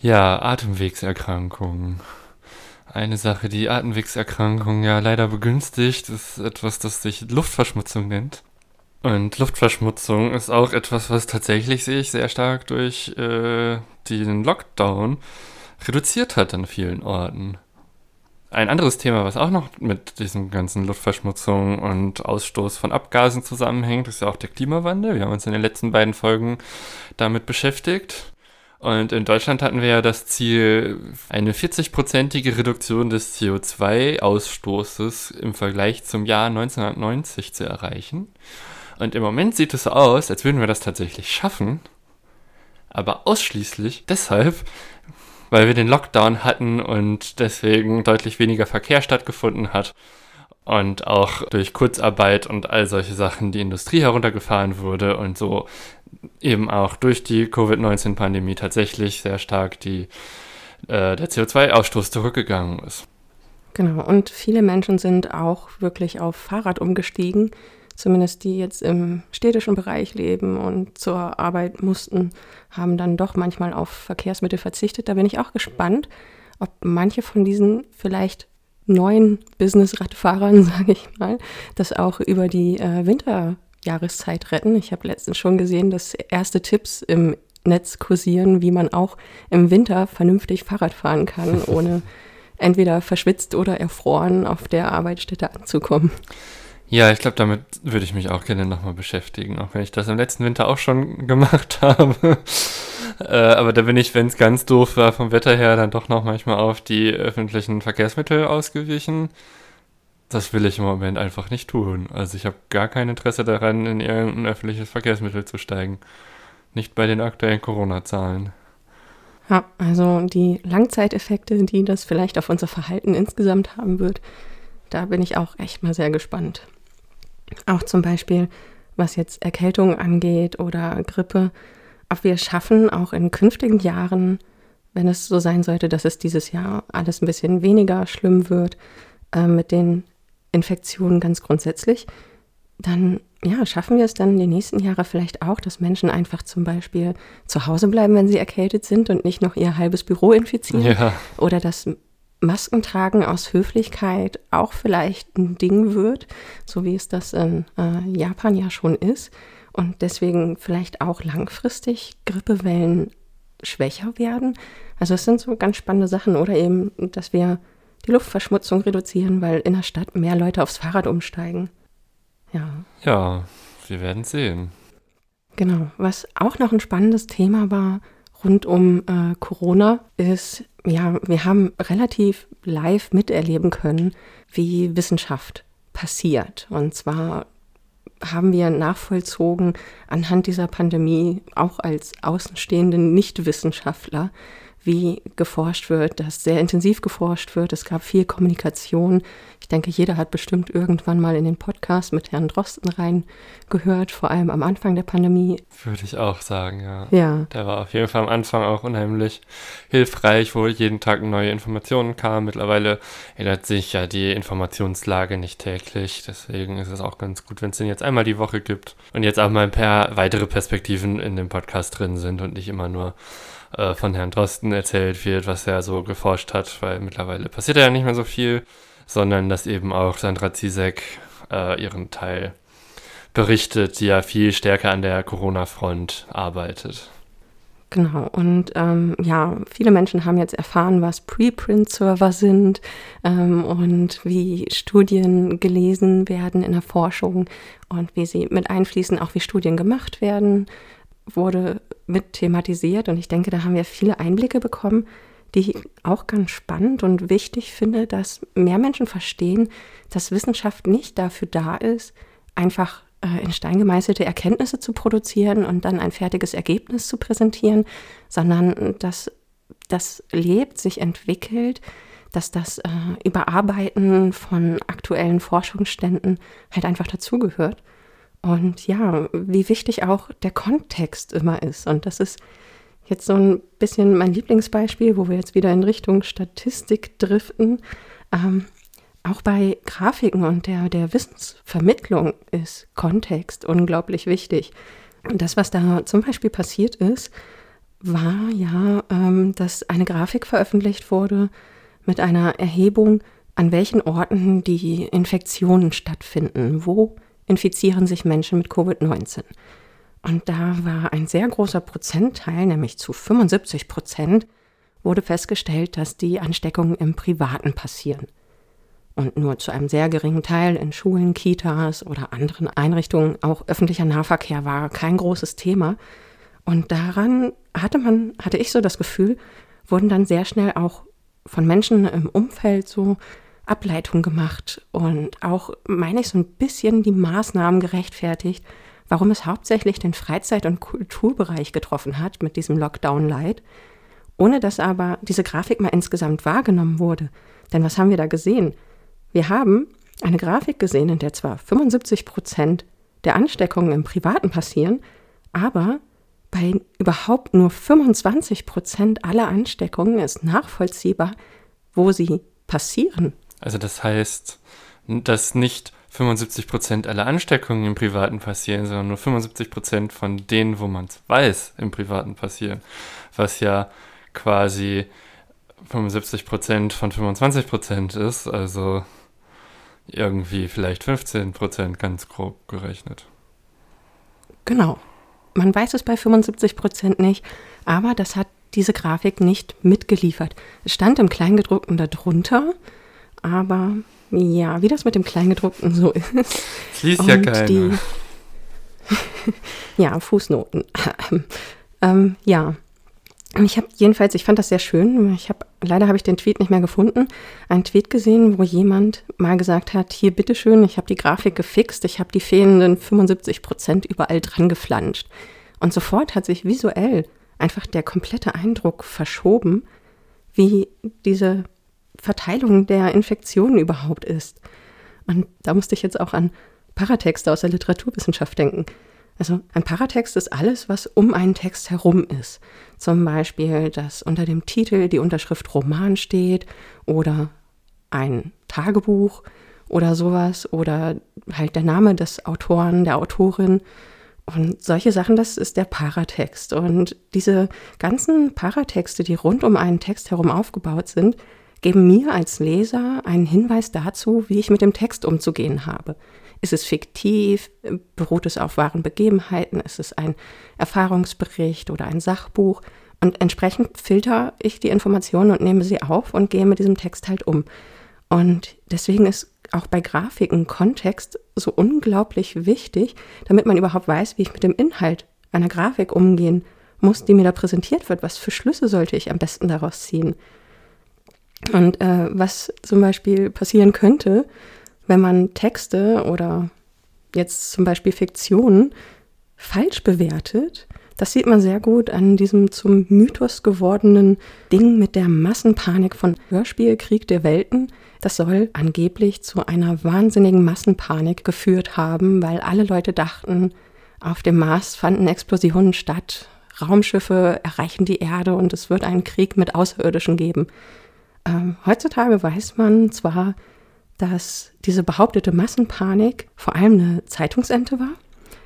Ja, Atemwegserkrankungen. Eine Sache, die Atemwegserkrankungen ja leider begünstigt, ist etwas, das sich Luftverschmutzung nennt. Und Luftverschmutzung ist auch etwas, was tatsächlich sich sehr stark durch äh, den Lockdown reduziert hat an vielen Orten. Ein anderes Thema, was auch noch mit diesem ganzen Luftverschmutzung und Ausstoß von Abgasen zusammenhängt, ist ja auch der Klimawandel. Wir haben uns in den letzten beiden Folgen damit beschäftigt. Und in Deutschland hatten wir ja das Ziel, eine 40-prozentige Reduktion des CO2-Ausstoßes im Vergleich zum Jahr 1990 zu erreichen. Und im Moment sieht es so aus, als würden wir das tatsächlich schaffen. Aber ausschließlich deshalb, weil wir den Lockdown hatten und deswegen deutlich weniger Verkehr stattgefunden hat. Und auch durch Kurzarbeit und all solche Sachen die Industrie heruntergefahren wurde und so eben auch durch die Covid-19-Pandemie tatsächlich sehr stark die, äh, der CO2-Ausstoß zurückgegangen ist. Genau, und viele Menschen sind auch wirklich auf Fahrrad umgestiegen zumindest die jetzt im städtischen Bereich leben und zur Arbeit mussten, haben dann doch manchmal auf Verkehrsmittel verzichtet. Da bin ich auch gespannt, ob manche von diesen vielleicht neuen Business-Radfahrern, sage ich mal, das auch über die äh, Winterjahreszeit retten. Ich habe letztens schon gesehen, dass erste Tipps im Netz kursieren, wie man auch im Winter vernünftig Fahrrad fahren kann, ohne entweder verschwitzt oder erfroren auf der Arbeitsstätte anzukommen. Ja, ich glaube, damit würde ich mich auch gerne nochmal beschäftigen, auch wenn ich das im letzten Winter auch schon gemacht habe. äh, aber da bin ich, wenn es ganz doof war vom Wetter her, dann doch noch manchmal auf die öffentlichen Verkehrsmittel ausgewichen. Das will ich im Moment einfach nicht tun. Also ich habe gar kein Interesse daran, in irgendein öffentliches Verkehrsmittel zu steigen. Nicht bei den aktuellen Corona-Zahlen. Ja, also die Langzeiteffekte, die das vielleicht auf unser Verhalten insgesamt haben wird, da bin ich auch echt mal sehr gespannt. Auch zum Beispiel, was jetzt Erkältung angeht oder Grippe, ob wir es schaffen, auch in künftigen Jahren, wenn es so sein sollte, dass es dieses Jahr alles ein bisschen weniger schlimm wird äh, mit den Infektionen ganz grundsätzlich, dann ja, schaffen wir es dann die nächsten Jahre vielleicht auch, dass Menschen einfach zum Beispiel zu Hause bleiben, wenn sie erkältet sind und nicht noch ihr halbes Büro infizieren. Ja. Oder dass Masken tragen aus Höflichkeit auch vielleicht ein Ding wird, so wie es das in äh, Japan ja schon ist. Und deswegen vielleicht auch langfristig Grippewellen schwächer werden. Also es sind so ganz spannende Sachen. Oder eben, dass wir die Luftverschmutzung reduzieren, weil in der Stadt mehr Leute aufs Fahrrad umsteigen. Ja. Ja, wir werden sehen. Genau. Was auch noch ein spannendes Thema war rund um äh, Corona, ist, ja, wir haben relativ live miterleben können, wie Wissenschaft passiert. Und zwar haben wir nachvollzogen anhand dieser Pandemie, auch als außenstehende Nichtwissenschaftler, wie geforscht wird, dass sehr intensiv geforscht wird. Es gab viel Kommunikation. Ich denke, jeder hat bestimmt irgendwann mal in den Podcast mit Herrn Drosten reingehört, vor allem am Anfang der Pandemie. Würde ich auch sagen, ja. Ja. Der war auf jeden Fall am Anfang auch unheimlich hilfreich, wo jeden Tag neue Informationen kamen. Mittlerweile ändert sich ja die Informationslage nicht täglich. Deswegen ist es auch ganz gut, wenn es den jetzt einmal die Woche gibt und jetzt auch mal ein paar weitere Perspektiven in dem Podcast drin sind und nicht immer nur äh, von Herrn Drosten erzählt wird, was er so geforscht hat, weil mittlerweile passiert ja nicht mehr so viel, sondern dass eben auch Sandra Zizek äh, ihren Teil berichtet, die ja viel stärker an der Corona-Front arbeitet. Genau, und ähm, ja, viele Menschen haben jetzt erfahren, was Preprint-Server sind ähm, und wie Studien gelesen werden in der Forschung und wie sie mit einfließen, auch wie Studien gemacht werden wurde mit thematisiert und ich denke, da haben wir viele Einblicke bekommen, die ich auch ganz spannend und wichtig finde, dass mehr Menschen verstehen, dass Wissenschaft nicht dafür da ist, einfach äh, in Stein gemeißelte Erkenntnisse zu produzieren und dann ein fertiges Ergebnis zu präsentieren, sondern dass das lebt, sich entwickelt, dass das äh, Überarbeiten von aktuellen Forschungsständen halt einfach dazugehört. Und ja, wie wichtig auch der Kontext immer ist. Und das ist jetzt so ein bisschen mein Lieblingsbeispiel, wo wir jetzt wieder in Richtung Statistik driften. Ähm, auch bei Grafiken und der, der Wissensvermittlung ist Kontext unglaublich wichtig. Und das, was da zum Beispiel passiert ist, war ja, ähm, dass eine Grafik veröffentlicht wurde mit einer Erhebung, an welchen Orten die Infektionen stattfinden, wo infizieren sich Menschen mit Covid-19. Und da war ein sehr großer Prozentteil, nämlich zu 75 Prozent, wurde festgestellt, dass die Ansteckungen im Privaten passieren. Und nur zu einem sehr geringen Teil in Schulen, Kitas oder anderen Einrichtungen, auch öffentlicher Nahverkehr war kein großes Thema. Und daran hatte man, hatte ich so das Gefühl, wurden dann sehr schnell auch von Menschen im Umfeld so Ableitung gemacht und auch, meine ich, so ein bisschen die Maßnahmen gerechtfertigt, warum es hauptsächlich den Freizeit- und Kulturbereich getroffen hat mit diesem Lockdown-Light, ohne dass aber diese Grafik mal insgesamt wahrgenommen wurde. Denn was haben wir da gesehen? Wir haben eine Grafik gesehen, in der zwar 75 Prozent der Ansteckungen im Privaten passieren, aber bei überhaupt nur 25 Prozent aller Ansteckungen ist nachvollziehbar, wo sie passieren. Also das heißt, dass nicht 75% aller Ansteckungen im Privaten passieren, sondern nur 75% von denen, wo man es weiß, im Privaten passieren. Was ja quasi 75% von 25% ist, also irgendwie vielleicht 15% ganz grob gerechnet. Genau. Man weiß es bei 75% nicht, aber das hat diese Grafik nicht mitgeliefert. Es stand im Kleingedruckten darunter, aber ja, wie das mit dem Kleingedruckten so ist. Liest ja keiner. Die, ja, Fußnoten. ähm, ja. Ich habe jedenfalls, ich fand das sehr schön. Ich habe, leider habe ich den Tweet nicht mehr gefunden, einen Tweet gesehen, wo jemand mal gesagt hat, hier bitteschön, ich habe die Grafik gefixt, ich habe die fehlenden 75 Prozent überall dran geflanscht. Und sofort hat sich visuell einfach der komplette Eindruck verschoben, wie diese Verteilung der Infektionen überhaupt ist. Und da musste ich jetzt auch an Paratexte aus der Literaturwissenschaft denken. Also ein Paratext ist alles, was um einen Text herum ist. Zum Beispiel, dass unter dem Titel die Unterschrift Roman steht oder ein Tagebuch oder sowas oder halt der Name des Autoren, der Autorin. Und solche Sachen, das ist der Paratext. Und diese ganzen Paratexte, die rund um einen Text herum aufgebaut sind, geben mir als Leser einen Hinweis dazu, wie ich mit dem Text umzugehen habe. Ist es fiktiv? Beruht es auf wahren Begebenheiten? Ist es ein Erfahrungsbericht oder ein Sachbuch? Und entsprechend filter ich die Informationen und nehme sie auf und gehe mit diesem Text halt um. Und deswegen ist auch bei Grafiken Kontext so unglaublich wichtig, damit man überhaupt weiß, wie ich mit dem Inhalt einer Grafik umgehen muss, die mir da präsentiert wird. Was für Schlüsse sollte ich am besten daraus ziehen? Und äh, was zum Beispiel passieren könnte, wenn man Texte oder jetzt zum Beispiel Fiktionen falsch bewertet, das sieht man sehr gut an diesem zum Mythos gewordenen Ding mit der Massenpanik von Hörspielkrieg der Welten. Das soll angeblich zu einer wahnsinnigen Massenpanik geführt haben, weil alle Leute dachten, auf dem Mars fanden Explosionen statt, Raumschiffe erreichen die Erde und es wird einen Krieg mit Außerirdischen geben. Ähm, heutzutage weiß man zwar, dass diese behauptete Massenpanik vor allem eine Zeitungsente war.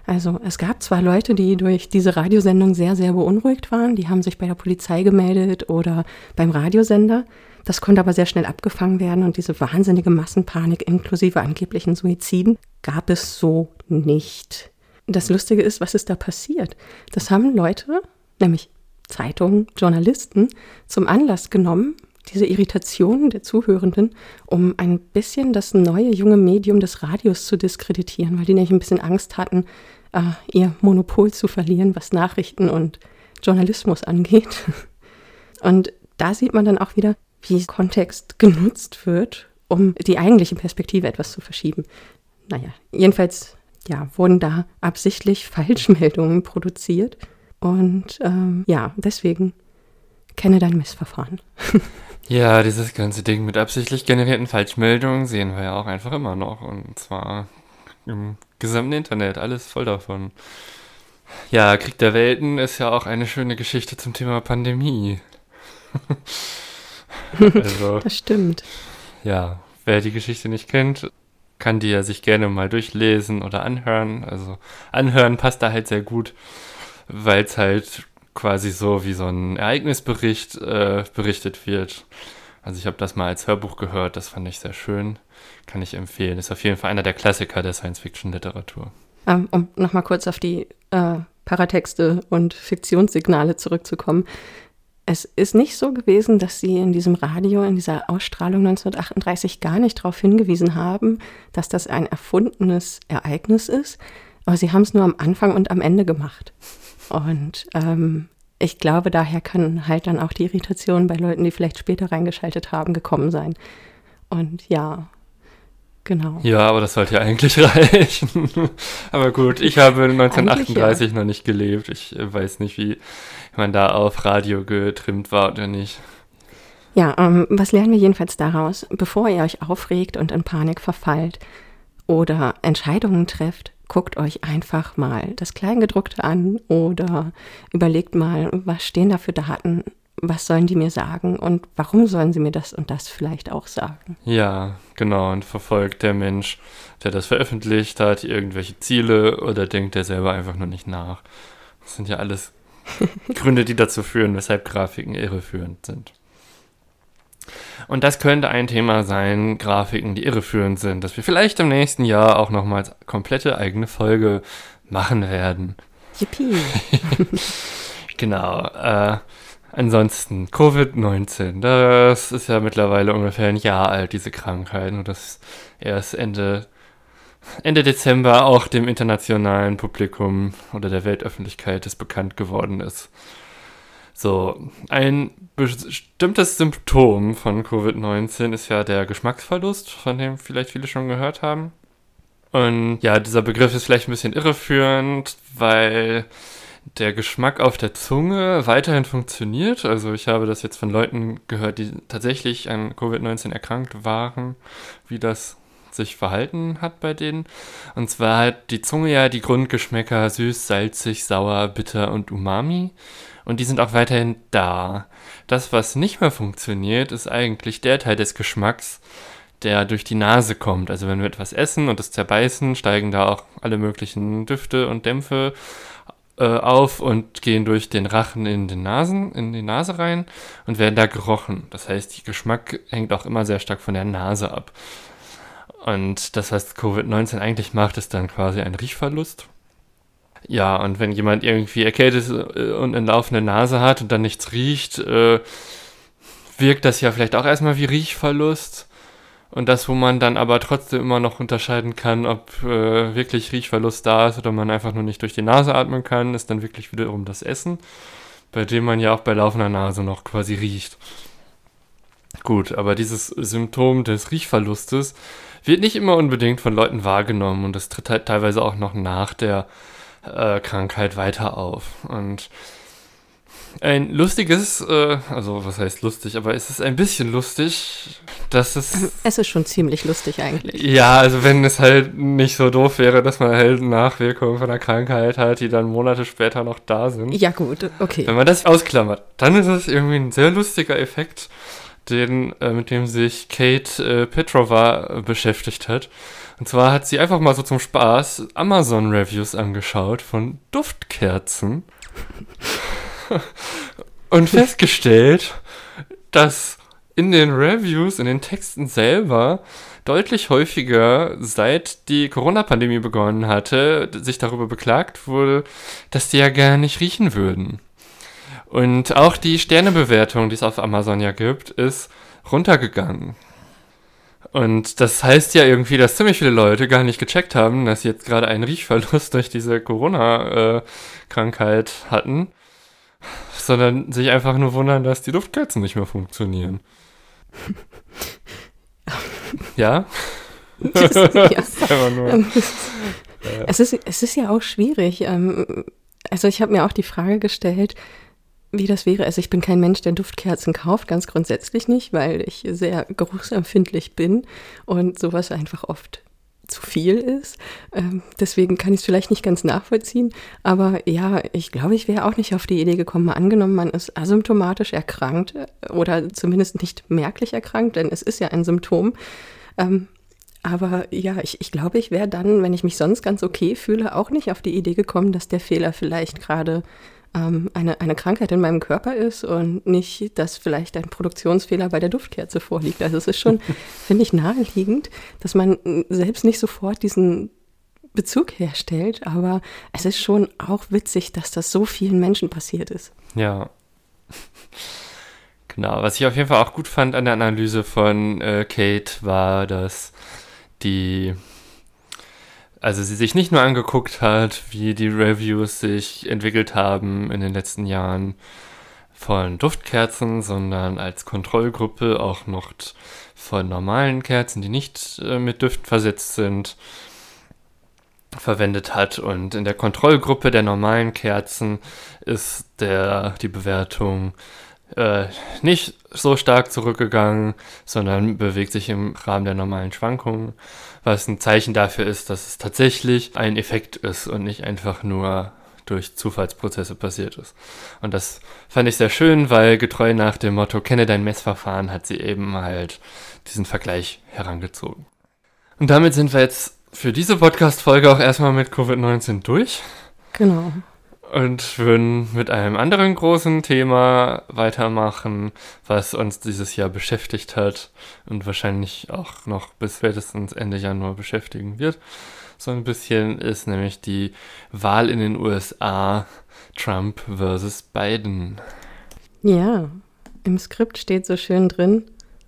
Also es gab zwar Leute, die durch diese Radiosendung sehr, sehr beunruhigt waren, die haben sich bei der Polizei gemeldet oder beim Radiosender. Das konnte aber sehr schnell abgefangen werden und diese wahnsinnige Massenpanik inklusive angeblichen Suiziden gab es so nicht. Das Lustige ist, was ist da passiert? Das haben Leute, nämlich Zeitungen, Journalisten, zum Anlass genommen, diese Irritation der Zuhörenden, um ein bisschen das neue junge Medium des Radios zu diskreditieren, weil die nämlich ein bisschen Angst hatten, äh, ihr Monopol zu verlieren, was Nachrichten und Journalismus angeht. Und da sieht man dann auch wieder, wie Kontext genutzt wird, um die eigentliche Perspektive etwas zu verschieben. Naja, jedenfalls ja, wurden da absichtlich Falschmeldungen produziert. Und ähm, ja, deswegen kenne dein Missverfahren. Ja, dieses ganze Ding mit absichtlich generierten Falschmeldungen sehen wir ja auch einfach immer noch. Und zwar im gesamten Internet, alles voll davon. Ja, Krieg der Welten ist ja auch eine schöne Geschichte zum Thema Pandemie. also, das stimmt. Ja, wer die Geschichte nicht kennt, kann die ja sich gerne mal durchlesen oder anhören. Also anhören passt da halt sehr gut, weil es halt quasi so wie so ein Ereignisbericht äh, berichtet wird. Also ich habe das mal als Hörbuch gehört, das fand ich sehr schön. Kann ich empfehlen. Ist auf jeden Fall einer der Klassiker der Science-Fiction-Literatur. Ähm, um nochmal kurz auf die äh, Paratexte und Fiktionssignale zurückzukommen. Es ist nicht so gewesen, dass sie in diesem Radio, in dieser Ausstrahlung 1938 gar nicht darauf hingewiesen haben, dass das ein erfundenes Ereignis ist. Aber sie haben es nur am Anfang und am Ende gemacht. Und ähm, ich glaube, daher kann halt dann auch die Irritation bei Leuten, die vielleicht später reingeschaltet haben, gekommen sein. Und ja, genau. Ja, aber das sollte ja eigentlich reichen. aber gut, ich habe 1938 ja. noch nicht gelebt. Ich äh, weiß nicht, wie man da auf Radio getrimmt war oder nicht. Ja, ähm, was lernen wir jedenfalls daraus? Bevor ihr euch aufregt und in Panik verfallt oder Entscheidungen trefft, guckt euch einfach mal das Kleingedruckte an oder überlegt mal, was stehen da für Daten, was sollen die mir sagen und warum sollen sie mir das und das vielleicht auch sagen. Ja, genau, und verfolgt der Mensch, der das veröffentlicht hat, irgendwelche Ziele oder denkt er selber einfach nur nicht nach. Das sind ja alles Gründe, die dazu führen, weshalb Grafiken irreführend sind. Und das könnte ein Thema sein, Grafiken, die irreführend sind, dass wir vielleicht im nächsten Jahr auch nochmals komplette eigene Folge machen werden. Yippie. genau. Äh, ansonsten, Covid-19, das ist ja mittlerweile ungefähr ein Jahr alt, diese Krankheit. Und das erst Ende, Ende Dezember auch dem internationalen Publikum oder der Weltöffentlichkeit das bekannt geworden ist. So, ein bestimmtes Symptom von Covid-19 ist ja der Geschmacksverlust, von dem vielleicht viele schon gehört haben. Und ja, dieser Begriff ist vielleicht ein bisschen irreführend, weil der Geschmack auf der Zunge weiterhin funktioniert. Also ich habe das jetzt von Leuten gehört, die tatsächlich an Covid-19 erkrankt waren, wie das sich verhalten hat bei denen. Und zwar hat die Zunge ja die Grundgeschmäcker süß, salzig, sauer, bitter und umami und die sind auch weiterhin da. Das, was nicht mehr funktioniert, ist eigentlich der Teil des Geschmacks, der durch die Nase kommt. Also wenn wir etwas essen und es zerbeißen, steigen da auch alle möglichen Düfte und Dämpfe äh, auf und gehen durch den Rachen in den Nasen, in die Nase rein und werden da gerochen. Das heißt, der Geschmack hängt auch immer sehr stark von der Nase ab. Und das, was Covid-19 eigentlich macht, ist dann quasi ein Riechverlust. Ja, und wenn jemand irgendwie erkältet äh, und eine laufende Nase hat und dann nichts riecht, äh, wirkt das ja vielleicht auch erstmal wie Riechverlust. Und das, wo man dann aber trotzdem immer noch unterscheiden kann, ob äh, wirklich Riechverlust da ist oder man einfach nur nicht durch die Nase atmen kann, ist dann wirklich wiederum das Essen, bei dem man ja auch bei laufender Nase noch quasi riecht. Gut, aber dieses Symptom des Riechverlustes wird nicht immer unbedingt von Leuten wahrgenommen und das tritt halt teilweise auch noch nach der äh, Krankheit weiter auf. Und ein lustiges, äh, also was heißt lustig, aber es ist ein bisschen lustig, dass es. Es ist schon ziemlich lustig eigentlich. Ja, also wenn es halt nicht so doof wäre, dass man halt Nachwirkungen von einer Krankheit hat, die dann Monate später noch da sind. Ja, gut, okay. Wenn man das ausklammert, dann ist es irgendwie ein sehr lustiger Effekt, den, äh, mit dem sich Kate äh, Petrova äh, beschäftigt hat. Und zwar hat sie einfach mal so zum Spaß Amazon-Reviews angeschaut von Duftkerzen und festgestellt, dass in den Reviews, in den Texten selber deutlich häufiger, seit die Corona-Pandemie begonnen hatte, sich darüber beklagt wurde, dass die ja gar nicht riechen würden. Und auch die Sternebewertung, die es auf Amazon ja gibt, ist runtergegangen. Und das heißt ja irgendwie, dass ziemlich viele Leute gar nicht gecheckt haben, dass sie jetzt gerade einen Riechverlust durch diese Corona-Krankheit hatten sondern sich einfach nur wundern, dass die Luftkerzen nicht mehr funktionieren. ja? Das, ja. Ähm, es, ist, es ist ja auch schwierig. Ähm, also ich habe mir auch die Frage gestellt, wie das wäre. Also ich bin kein Mensch, der Duftkerzen kauft, ganz grundsätzlich nicht, weil ich sehr geruchsempfindlich bin und sowas einfach oft zu viel ist. Ähm, deswegen kann ich es vielleicht nicht ganz nachvollziehen. Aber ja, ich glaube, ich wäre auch nicht auf die Idee gekommen, mal angenommen, man ist asymptomatisch erkrankt äh, oder zumindest nicht merklich erkrankt, denn es ist ja ein Symptom. Ähm, aber ja, ich, ich glaube, ich wäre dann, wenn ich mich sonst ganz okay fühle, auch nicht auf die Idee gekommen, dass der Fehler vielleicht gerade ähm, eine, eine Krankheit in meinem Körper ist und nicht, dass vielleicht ein Produktionsfehler bei der Duftkerze vorliegt. Also es ist schon, finde ich, naheliegend, dass man selbst nicht sofort diesen Bezug herstellt, aber es ist schon auch witzig, dass das so vielen Menschen passiert ist. Ja. Genau, was ich auf jeden Fall auch gut fand an der Analyse von äh, Kate war, dass die also sie sich nicht nur angeguckt hat, wie die Reviews sich entwickelt haben in den letzten Jahren von Duftkerzen, sondern als Kontrollgruppe auch noch von normalen Kerzen, die nicht äh, mit Düften versetzt sind, verwendet hat. Und in der Kontrollgruppe der normalen Kerzen ist der, die Bewertung äh, nicht so stark zurückgegangen, sondern bewegt sich im Rahmen der normalen Schwankungen was ein Zeichen dafür ist, dass es tatsächlich ein Effekt ist und nicht einfach nur durch Zufallsprozesse passiert ist. Und das fand ich sehr schön, weil getreu nach dem Motto Kenne dein Messverfahren hat sie eben halt diesen Vergleich herangezogen. Und damit sind wir jetzt für diese Podcast-Folge auch erstmal mit Covid-19 durch. Genau und würden mit einem anderen großen Thema weitermachen, was uns dieses Jahr beschäftigt hat und wahrscheinlich auch noch bis spätestens Ende Januar beschäftigen wird. So ein bisschen ist nämlich die Wahl in den USA Trump versus Biden. Ja, im Skript steht so schön drin,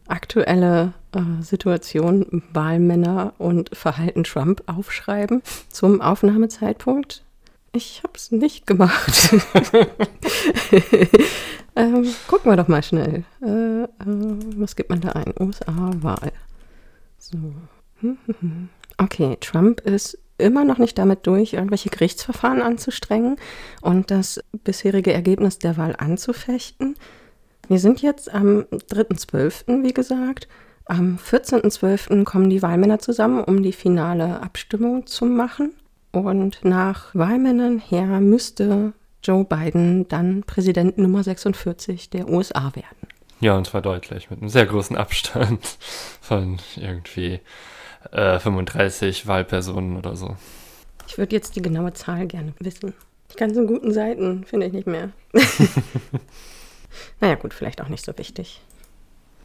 aktuelle äh, Situation, Wahlmänner und Verhalten Trump aufschreiben zum Aufnahmezeitpunkt. Ich hab's nicht gemacht. ähm, gucken wir doch mal schnell. Äh, äh, was gibt man da ein? USA-Wahl. So. Okay, Trump ist immer noch nicht damit durch, irgendwelche Gerichtsverfahren anzustrengen und das bisherige Ergebnis der Wahl anzufechten. Wir sind jetzt am 3.12., wie gesagt. Am 14.12. kommen die Wahlmänner zusammen, um die finale Abstimmung zu machen. Und nach Wahlmännern her müsste Joe Biden dann Präsident Nummer 46 der USA werden. Ja, und zwar deutlich, mit einem sehr großen Abstand von irgendwie äh, 35 Wahlpersonen oder so. Ich würde jetzt die genaue Zahl gerne wissen. Die ganzen guten Seiten finde ich nicht mehr. naja, gut, vielleicht auch nicht so wichtig.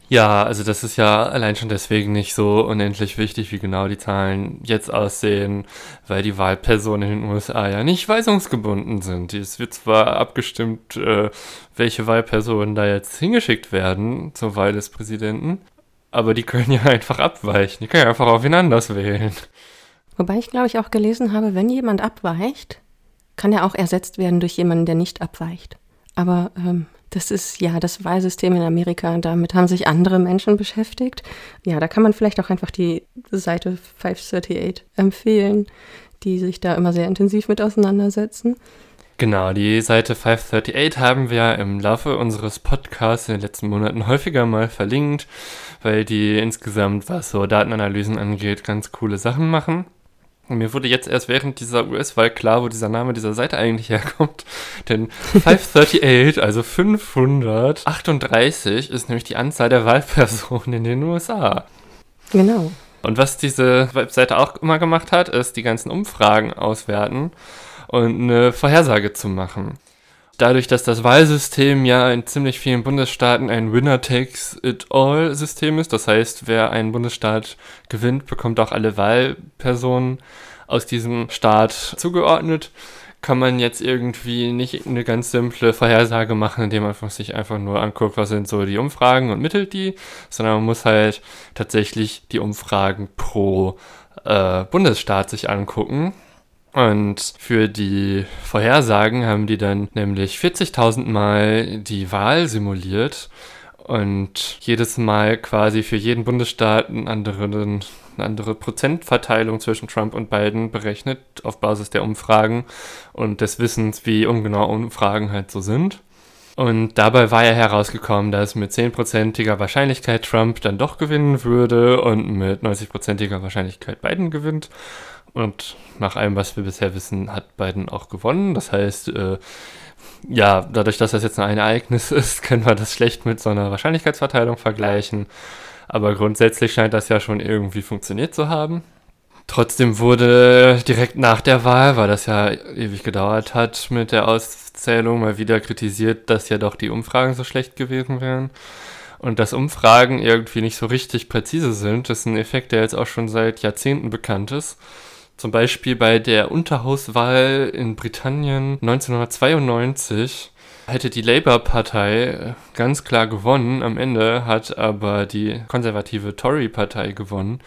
Ja, also das ist ja allein schon deswegen nicht so unendlich wichtig, wie genau die Zahlen jetzt aussehen, weil die Wahlpersonen in den USA ja nicht weisungsgebunden sind. Es wird zwar abgestimmt, äh, welche Wahlpersonen da jetzt hingeschickt werden zur Wahl des Präsidenten, aber die können ja einfach abweichen. Die können ja einfach auf ihn anders wählen. Wobei ich, glaube ich, auch gelesen habe, wenn jemand abweicht, kann er auch ersetzt werden durch jemanden, der nicht abweicht. Aber ähm, das ist ja das Wahlsystem in Amerika. Damit haben sich andere Menschen beschäftigt. Ja, da kann man vielleicht auch einfach die Seite 538 empfehlen, die sich da immer sehr intensiv mit auseinandersetzen. Genau, die Seite 538 haben wir im Laufe unseres Podcasts in den letzten Monaten häufiger mal verlinkt, weil die insgesamt, was so Datenanalysen angeht, ganz coole Sachen machen. Und mir wurde jetzt erst während dieser US-Wahl klar, wo dieser Name dieser Seite eigentlich herkommt. Denn 538, also 538, ist nämlich die Anzahl der Wahlpersonen in den USA. Genau. Und was diese Webseite auch immer gemacht hat, ist die ganzen Umfragen auswerten und eine Vorhersage zu machen dadurch, dass das Wahlsystem ja in ziemlich vielen Bundesstaaten ein Winner-Takes-it-all-System ist, das heißt, wer einen Bundesstaat gewinnt, bekommt auch alle Wahlpersonen aus diesem Staat zugeordnet, kann man jetzt irgendwie nicht eine ganz simple Vorhersage machen, indem man sich einfach nur anguckt, was sind so die Umfragen und mittelt die, sondern man muss halt tatsächlich die Umfragen pro äh, Bundesstaat sich angucken und für die Vorhersagen haben die dann nämlich 40.000 Mal die Wahl simuliert und jedes Mal quasi für jeden Bundesstaat einen anderen, eine andere Prozentverteilung zwischen Trump und Biden berechnet auf Basis der Umfragen und des Wissens, wie ungenau Umfragen halt so sind. Und dabei war ja herausgekommen, dass mit 10%iger Wahrscheinlichkeit Trump dann doch gewinnen würde und mit 90%iger Wahrscheinlichkeit Biden gewinnt. Und nach allem, was wir bisher wissen, hat Biden auch gewonnen. Das heißt, äh, ja, dadurch, dass das jetzt ein Ereignis ist, können wir das schlecht mit so einer Wahrscheinlichkeitsverteilung vergleichen. Aber grundsätzlich scheint das ja schon irgendwie funktioniert zu haben. Trotzdem wurde direkt nach der Wahl, weil das ja ewig gedauert hat mit der Auszählung, mal wieder kritisiert, dass ja doch die Umfragen so schlecht gewesen wären. Und dass Umfragen irgendwie nicht so richtig präzise sind, ist ein Effekt, der jetzt auch schon seit Jahrzehnten bekannt ist. Zum Beispiel bei der Unterhauswahl in Britannien 1992 hätte die Labour-Partei ganz klar gewonnen. Am Ende hat aber die konservative Tory-Partei gewonnen.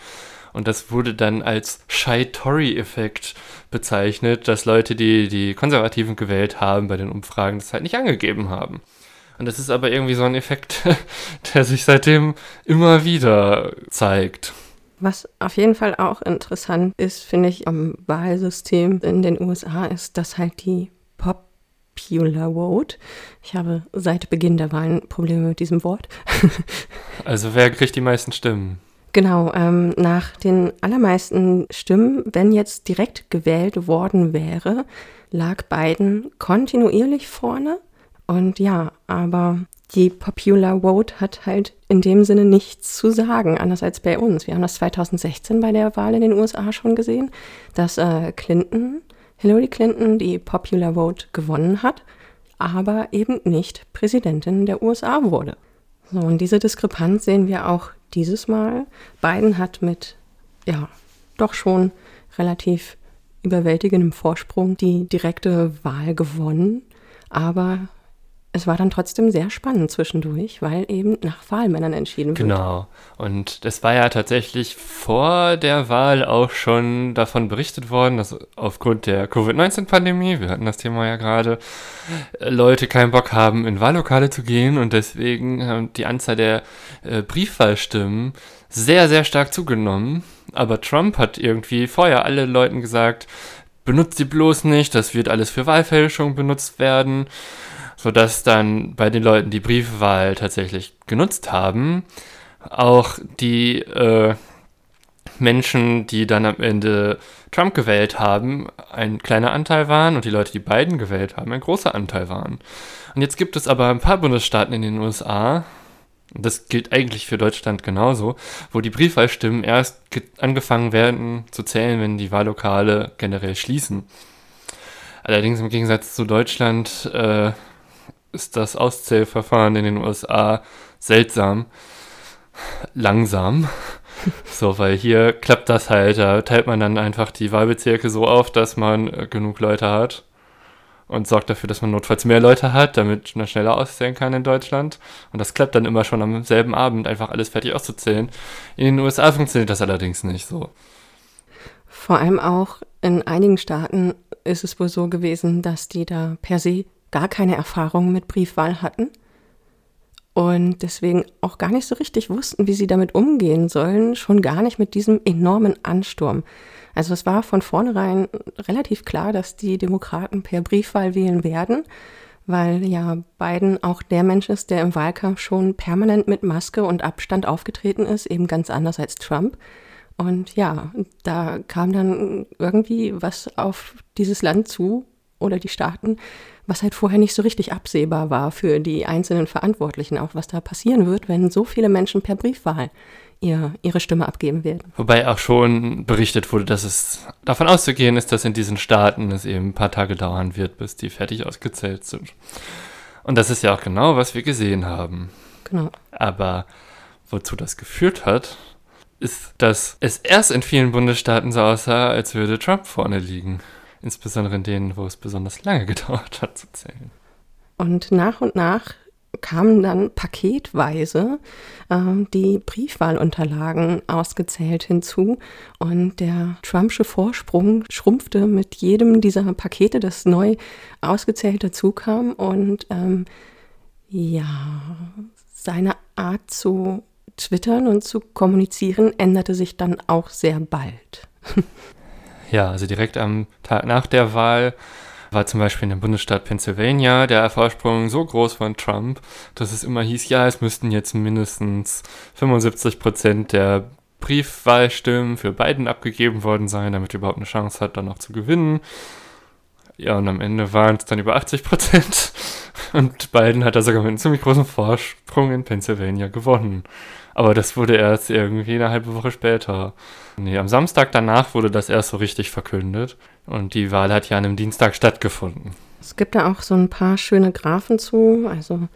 Und das wurde dann als Shy-Tory-Effekt bezeichnet, dass Leute, die die Konservativen gewählt haben bei den Umfragen, das halt nicht angegeben haben. Und das ist aber irgendwie so ein Effekt, der sich seitdem immer wieder zeigt. Was auf jeden Fall auch interessant ist, finde ich, am Wahlsystem in den USA, ist, dass halt die Popular Vote, ich habe seit Beginn der Wahlen Probleme mit diesem Wort. also wer kriegt die meisten Stimmen? Genau, ähm, nach den allermeisten Stimmen, wenn jetzt direkt gewählt worden wäre, lag Biden kontinuierlich vorne. Und ja, aber die Popular Vote hat halt in dem Sinne nichts zu sagen, anders als bei uns. Wir haben das 2016 bei der Wahl in den USA schon gesehen, dass äh, Clinton, Hillary Clinton, die Popular Vote gewonnen hat, aber eben nicht Präsidentin der USA wurde. So, und diese Diskrepanz sehen wir auch dieses Mal. Biden hat mit, ja, doch schon relativ überwältigendem Vorsprung die direkte Wahl gewonnen, aber es war dann trotzdem sehr spannend zwischendurch, weil eben nach Wahlmännern entschieden wurde. Genau. Und es war ja tatsächlich vor der Wahl auch schon davon berichtet worden, dass aufgrund der Covid-19-Pandemie, wir hatten das Thema ja gerade, Leute keinen Bock haben, in Wahllokale zu gehen und deswegen haben die Anzahl der äh, Briefwahlstimmen sehr, sehr stark zugenommen. Aber Trump hat irgendwie vorher alle Leuten gesagt, benutzt sie bloß nicht, das wird alles für Wahlfälschung benutzt werden sodass dann bei den Leuten, die Briefwahl tatsächlich genutzt haben, auch die äh, Menschen, die dann am Ende Trump gewählt haben, ein kleiner Anteil waren und die Leute, die Biden gewählt haben, ein großer Anteil waren. Und jetzt gibt es aber ein paar Bundesstaaten in den USA, das gilt eigentlich für Deutschland genauso, wo die Briefwahlstimmen erst angefangen werden zu zählen, wenn die Wahllokale generell schließen. Allerdings im Gegensatz zu Deutschland äh, ist das Auszählverfahren in den USA seltsam. langsam. So, weil hier klappt das halt. Da teilt man dann einfach die Wahlbezirke so auf, dass man äh, genug Leute hat und sorgt dafür, dass man notfalls mehr Leute hat, damit man schneller auszählen kann in Deutschland. Und das klappt dann immer schon am selben Abend, einfach alles fertig auszuzählen. In den USA funktioniert das allerdings nicht so. Vor allem auch in einigen Staaten ist es wohl so gewesen, dass die da per se gar keine Erfahrung mit Briefwahl hatten und deswegen auch gar nicht so richtig wussten, wie sie damit umgehen sollen, schon gar nicht mit diesem enormen Ansturm. Also es war von vornherein relativ klar, dass die Demokraten per Briefwahl wählen werden, weil ja Biden auch der Mensch ist, der im Wahlkampf schon permanent mit Maske und Abstand aufgetreten ist, eben ganz anders als Trump. Und ja, da kam dann irgendwie was auf dieses Land zu oder die Staaten, was halt vorher nicht so richtig absehbar war für die einzelnen Verantwortlichen, auch was da passieren wird, wenn so viele Menschen per Briefwahl ihr, ihre Stimme abgeben werden. Wobei auch schon berichtet wurde, dass es davon auszugehen ist, dass in diesen Staaten es eben ein paar Tage dauern wird, bis die fertig ausgezählt sind. Und das ist ja auch genau, was wir gesehen haben. Genau. Aber wozu das geführt hat, ist, dass es erst in vielen Bundesstaaten so aussah, als würde Trump vorne liegen insbesondere in denen, wo es besonders lange gedauert hat zu zählen. Und nach und nach kamen dann paketweise äh, die Briefwahlunterlagen ausgezählt hinzu und der Trumpsche Vorsprung schrumpfte mit jedem dieser Pakete, das neu ausgezählt dazu kam und ähm, ja, seine Art zu twittern und zu kommunizieren änderte sich dann auch sehr bald. Ja, also direkt am Tag nach der Wahl war zum Beispiel in dem Bundesstaat Pennsylvania der Vorsprung so groß von Trump, dass es immer hieß, ja, es müssten jetzt mindestens 75 Prozent der Briefwahlstimmen für Biden abgegeben worden sein, damit er überhaupt eine Chance hat, dann noch zu gewinnen. Ja, und am Ende waren es dann über 80 Prozent. Und Biden hat da sogar mit einem ziemlich großen Vorsprung in Pennsylvania gewonnen. Aber das wurde erst irgendwie eine halbe Woche später. Nee, am Samstag danach wurde das erst so richtig verkündet. Und die Wahl hat ja an einem Dienstag stattgefunden. Es gibt da auch so ein paar schöne Graphen zu. Also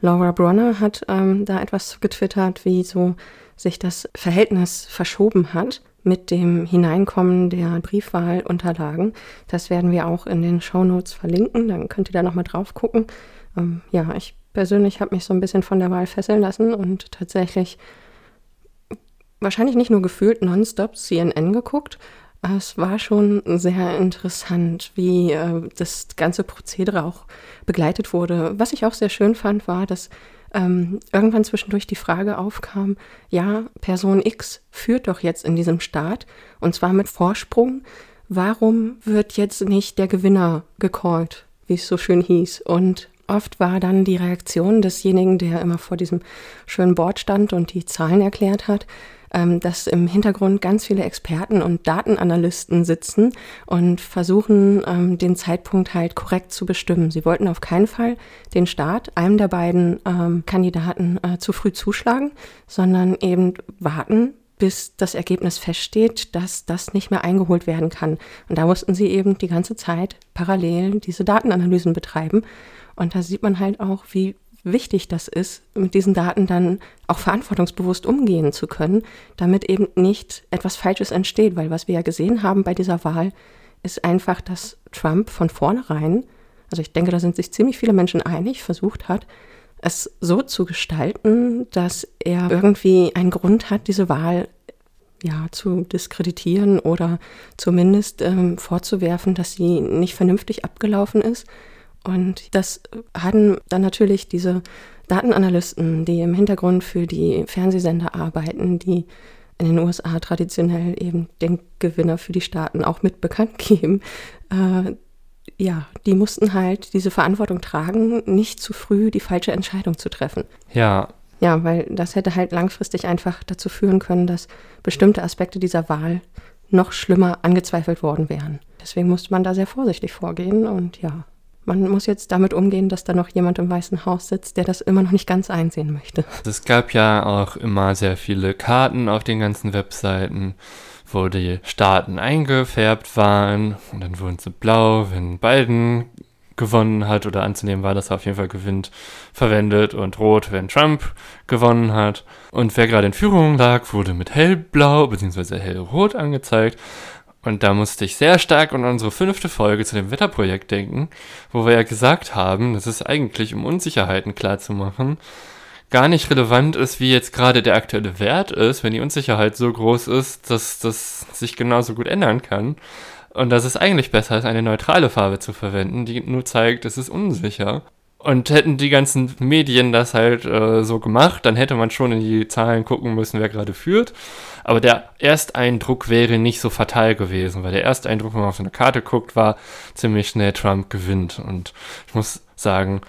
Laura Bronner hat ähm, da etwas getwittert, wie so sich das Verhältnis verschoben hat mit dem Hineinkommen der Briefwahlunterlagen. Das werden wir auch in den Shownotes verlinken. Dann könnt ihr da nochmal drauf gucken. Ähm, ja, ich persönlich habe mich so ein bisschen von der Wahl fesseln lassen und tatsächlich wahrscheinlich nicht nur gefühlt nonstop CNN geguckt. Es war schon sehr interessant, wie äh, das ganze Prozedere auch begleitet wurde. Was ich auch sehr schön fand, war, dass ähm, irgendwann zwischendurch die Frage aufkam, ja, Person X führt doch jetzt in diesem Staat und zwar mit Vorsprung. Warum wird jetzt nicht der Gewinner gecallt, wie es so schön hieß? Und oft war dann die Reaktion desjenigen, der immer vor diesem schönen Board stand und die Zahlen erklärt hat, ähm, dass im Hintergrund ganz viele Experten und Datenanalysten sitzen und versuchen, ähm, den Zeitpunkt halt korrekt zu bestimmen. Sie wollten auf keinen Fall den Staat einem der beiden ähm, Kandidaten äh, zu früh zuschlagen, sondern eben warten, bis das Ergebnis feststeht, dass das nicht mehr eingeholt werden kann. Und da mussten sie eben die ganze Zeit parallel diese Datenanalysen betreiben. Und da sieht man halt auch, wie wichtig das ist, mit diesen Daten dann auch verantwortungsbewusst umgehen zu können, damit eben nicht etwas Falsches entsteht. Weil was wir ja gesehen haben bei dieser Wahl, ist einfach, dass Trump von vornherein, also ich denke, da sind sich ziemlich viele Menschen einig, versucht hat, es so zu gestalten, dass er irgendwie einen Grund hat, diese Wahl ja, zu diskreditieren oder zumindest ähm, vorzuwerfen, dass sie nicht vernünftig abgelaufen ist. Und das hatten dann natürlich diese Datenanalysten, die im Hintergrund für die Fernsehsender arbeiten, die in den USA traditionell eben den Gewinner für die Staaten auch mit bekannt geben. Äh, ja, die mussten halt diese Verantwortung tragen, nicht zu früh die falsche Entscheidung zu treffen. Ja. Ja, weil das hätte halt langfristig einfach dazu führen können, dass bestimmte Aspekte dieser Wahl noch schlimmer angezweifelt worden wären. Deswegen musste man da sehr vorsichtig vorgehen und ja, man muss jetzt damit umgehen, dass da noch jemand im Weißen Haus sitzt, der das immer noch nicht ganz einsehen möchte. Es gab ja auch immer sehr viele Karten auf den ganzen Webseiten, wo die Staaten eingefärbt waren und dann wurden sie blau, wenn Biden gewonnen hat oder anzunehmen war, dass er auf jeden Fall gewinnt, verwendet und rot, wenn Trump gewonnen hat. Und wer gerade in Führung lag, wurde mit hellblau bzw. hellrot angezeigt. Und da musste ich sehr stark an unsere fünfte Folge zu dem Wetterprojekt denken, wo wir ja gesagt haben, dass es eigentlich, um Unsicherheiten klarzumachen, gar nicht relevant ist, wie jetzt gerade der aktuelle Wert ist, wenn die Unsicherheit so groß ist, dass das sich genauso gut ändern kann. Und dass es eigentlich besser ist, eine neutrale Farbe zu verwenden, die nur zeigt, es ist unsicher. Und hätten die ganzen Medien das halt äh, so gemacht, dann hätte man schon in die Zahlen gucken müssen, wer gerade führt. Aber der Ersteindruck wäre nicht so fatal gewesen, weil der Ersteindruck, wenn man auf eine Karte guckt, war ziemlich schnell Trump gewinnt. Und ich muss sagen,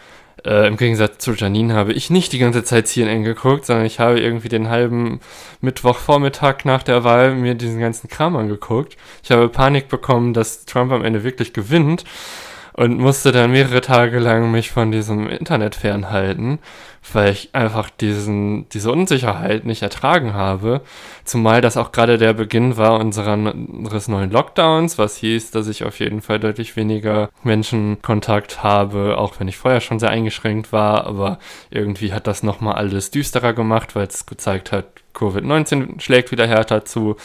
äh, Im Gegensatz zu Janine habe ich nicht die ganze Zeit CNN geguckt, sondern ich habe irgendwie den halben Mittwochvormittag nach der Wahl mir diesen ganzen Kram angeguckt. Ich habe Panik bekommen, dass Trump am Ende wirklich gewinnt und musste dann mehrere Tage lang mich von diesem Internet fernhalten, weil ich einfach diesen, diese Unsicherheit nicht ertragen habe. Zumal das auch gerade der Beginn war unseres neuen Lockdowns, was hieß, dass ich auf jeden Fall deutlich weniger Menschenkontakt habe, auch wenn ich vorher schon sehr eingeschränkt war. Aber irgendwie hat das nochmal alles düsterer gemacht, weil es gezeigt hat, Covid-19 schlägt wieder härter zu.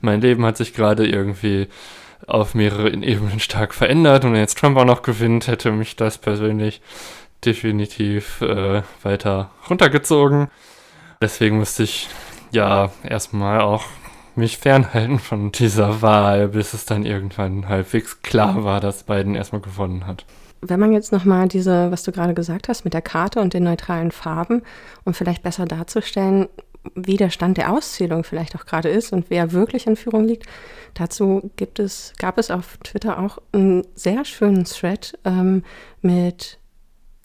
Mein Leben hat sich gerade irgendwie auf mehreren Ebenen stark verändert und wenn jetzt Trump auch noch gewinnt, hätte mich das persönlich definitiv äh, weiter runtergezogen. Deswegen musste ich ja erstmal auch mich fernhalten von dieser Wahl, bis es dann irgendwann halbwegs klar war, dass Biden erstmal gewonnen hat. Wenn man jetzt nochmal diese, was du gerade gesagt hast, mit der Karte und den neutralen Farben, um vielleicht besser darzustellen, wie der Stand der Auszählung vielleicht auch gerade ist und wer wirklich in Führung liegt. Dazu gibt es, gab es auf Twitter auch einen sehr schönen Thread ähm, mit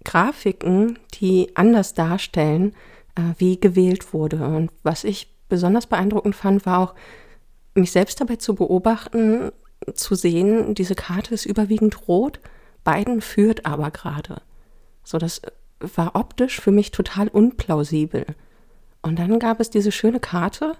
Grafiken, die anders darstellen, äh, wie gewählt wurde. Und was ich besonders beeindruckend fand, war auch, mich selbst dabei zu beobachten, zu sehen, diese Karte ist überwiegend rot, Biden führt aber gerade. So, das war optisch für mich total unplausibel. Und dann gab es diese schöne Karte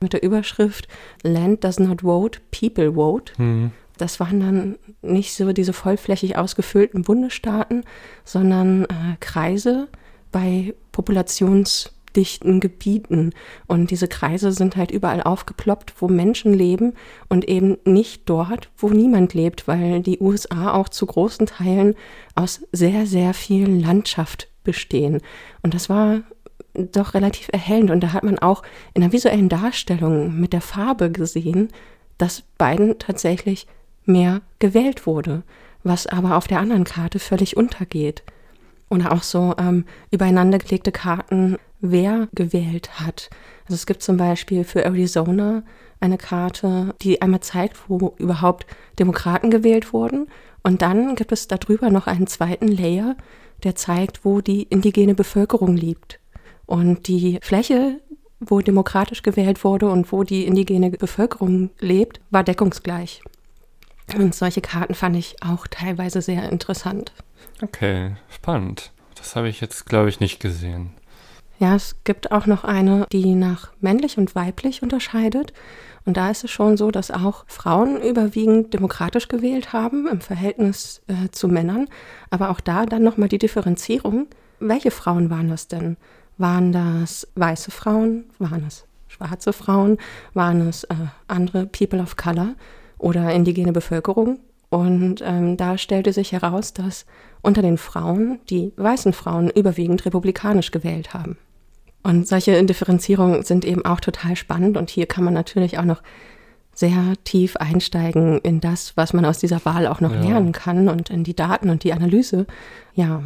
mit der Überschrift Land does not vote, people vote. Mhm. Das waren dann nicht so diese vollflächig ausgefüllten Bundesstaaten, sondern äh, Kreise bei populationsdichten Gebieten. Und diese Kreise sind halt überall aufgeploppt, wo Menschen leben und eben nicht dort, wo niemand lebt, weil die USA auch zu großen Teilen aus sehr, sehr viel Landschaft bestehen. Und das war doch relativ erhellend. Und da hat man auch in der visuellen Darstellung mit der Farbe gesehen, dass Biden tatsächlich mehr gewählt wurde, was aber auf der anderen Karte völlig untergeht. Oder auch so ähm, übereinandergelegte Karten, wer gewählt hat. Also es gibt zum Beispiel für Arizona eine Karte, die einmal zeigt, wo überhaupt Demokraten gewählt wurden. Und dann gibt es darüber noch einen zweiten Layer, der zeigt, wo die indigene Bevölkerung liegt. Und die Fläche, wo demokratisch gewählt wurde und wo die indigene Bevölkerung lebt, war deckungsgleich. Und solche Karten fand ich auch teilweise sehr interessant. Okay, spannend. Das habe ich jetzt, glaube ich, nicht gesehen. Ja, es gibt auch noch eine, die nach männlich und weiblich unterscheidet. Und da ist es schon so, dass auch Frauen überwiegend demokratisch gewählt haben im Verhältnis äh, zu Männern. Aber auch da dann nochmal die Differenzierung. Welche Frauen waren das denn? Waren das weiße Frauen? Waren es schwarze Frauen? Waren es äh, andere People of Color oder indigene Bevölkerung? Und ähm, da stellte sich heraus, dass unter den Frauen die weißen Frauen überwiegend republikanisch gewählt haben. Und solche Differenzierungen sind eben auch total spannend. Und hier kann man natürlich auch noch sehr tief einsteigen in das, was man aus dieser Wahl auch noch ja. lernen kann und in die Daten und die Analyse. Ja,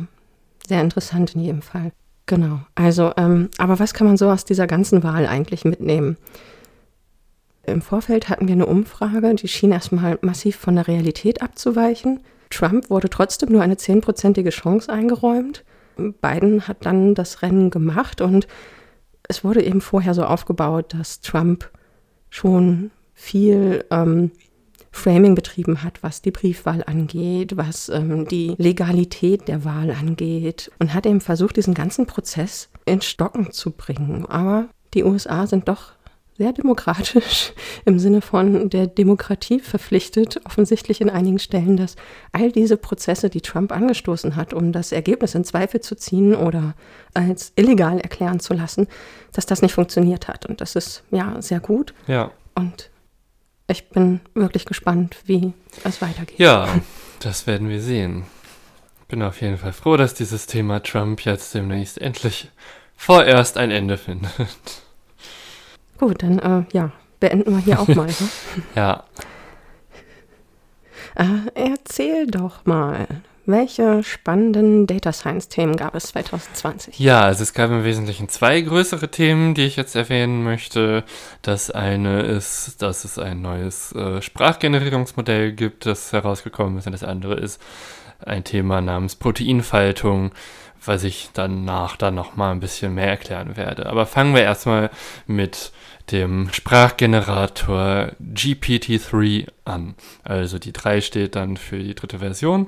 sehr interessant in jedem Fall. Genau. Also, ähm, aber was kann man so aus dieser ganzen Wahl eigentlich mitnehmen? Im Vorfeld hatten wir eine Umfrage, die schien erstmal massiv von der Realität abzuweichen. Trump wurde trotzdem nur eine zehnprozentige Chance eingeräumt. Biden hat dann das Rennen gemacht und es wurde eben vorher so aufgebaut, dass Trump schon viel ähm, Framing betrieben hat, was die Briefwahl angeht, was ähm, die Legalität der Wahl angeht und hat eben versucht, diesen ganzen Prozess in Stocken zu bringen. Aber die USA sind doch sehr demokratisch im Sinne von der Demokratie verpflichtet, offensichtlich in einigen Stellen, dass all diese Prozesse, die Trump angestoßen hat, um das Ergebnis in Zweifel zu ziehen oder als illegal erklären zu lassen, dass das nicht funktioniert hat. Und das ist ja sehr gut. Ja. Und ich bin wirklich gespannt, wie es weitergeht. Ja, das werden wir sehen. Bin auf jeden Fall froh, dass dieses Thema Trump jetzt demnächst endlich vorerst ein Ende findet. Gut, dann äh, ja, beenden wir hier auch mal. Ne? ja. Äh, erzähl doch mal, welche spannenden Data Science Themen gab es 2020? Ja, also es gab im Wesentlichen zwei größere Themen, die ich jetzt erwähnen möchte. Das eine ist, dass es ein neues äh, Sprachgenerierungsmodell gibt, das herausgekommen ist, und das andere ist ein Thema namens Proteinfaltung was ich danach dann nochmal ein bisschen mehr erklären werde. Aber fangen wir erstmal mit dem Sprachgenerator GPT-3 an. Also die 3 steht dann für die dritte Version.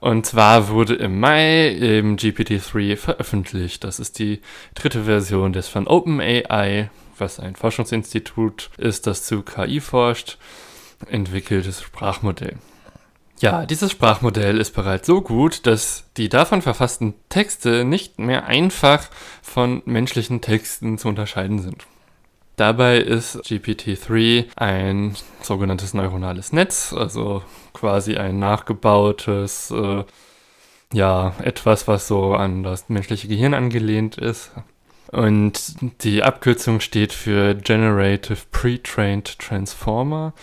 Und zwar wurde im Mai eben GPT-3 veröffentlicht. Das ist die dritte Version des von OpenAI, was ein Forschungsinstitut ist, das zu KI forscht, entwickeltes Sprachmodell. Ja, dieses Sprachmodell ist bereits so gut, dass die davon verfassten Texte nicht mehr einfach von menschlichen Texten zu unterscheiden sind. Dabei ist GPT-3 ein sogenanntes neuronales Netz, also quasi ein nachgebautes, äh, ja, etwas, was so an das menschliche Gehirn angelehnt ist. Und die Abkürzung steht für Generative Pre-Trained Transformer.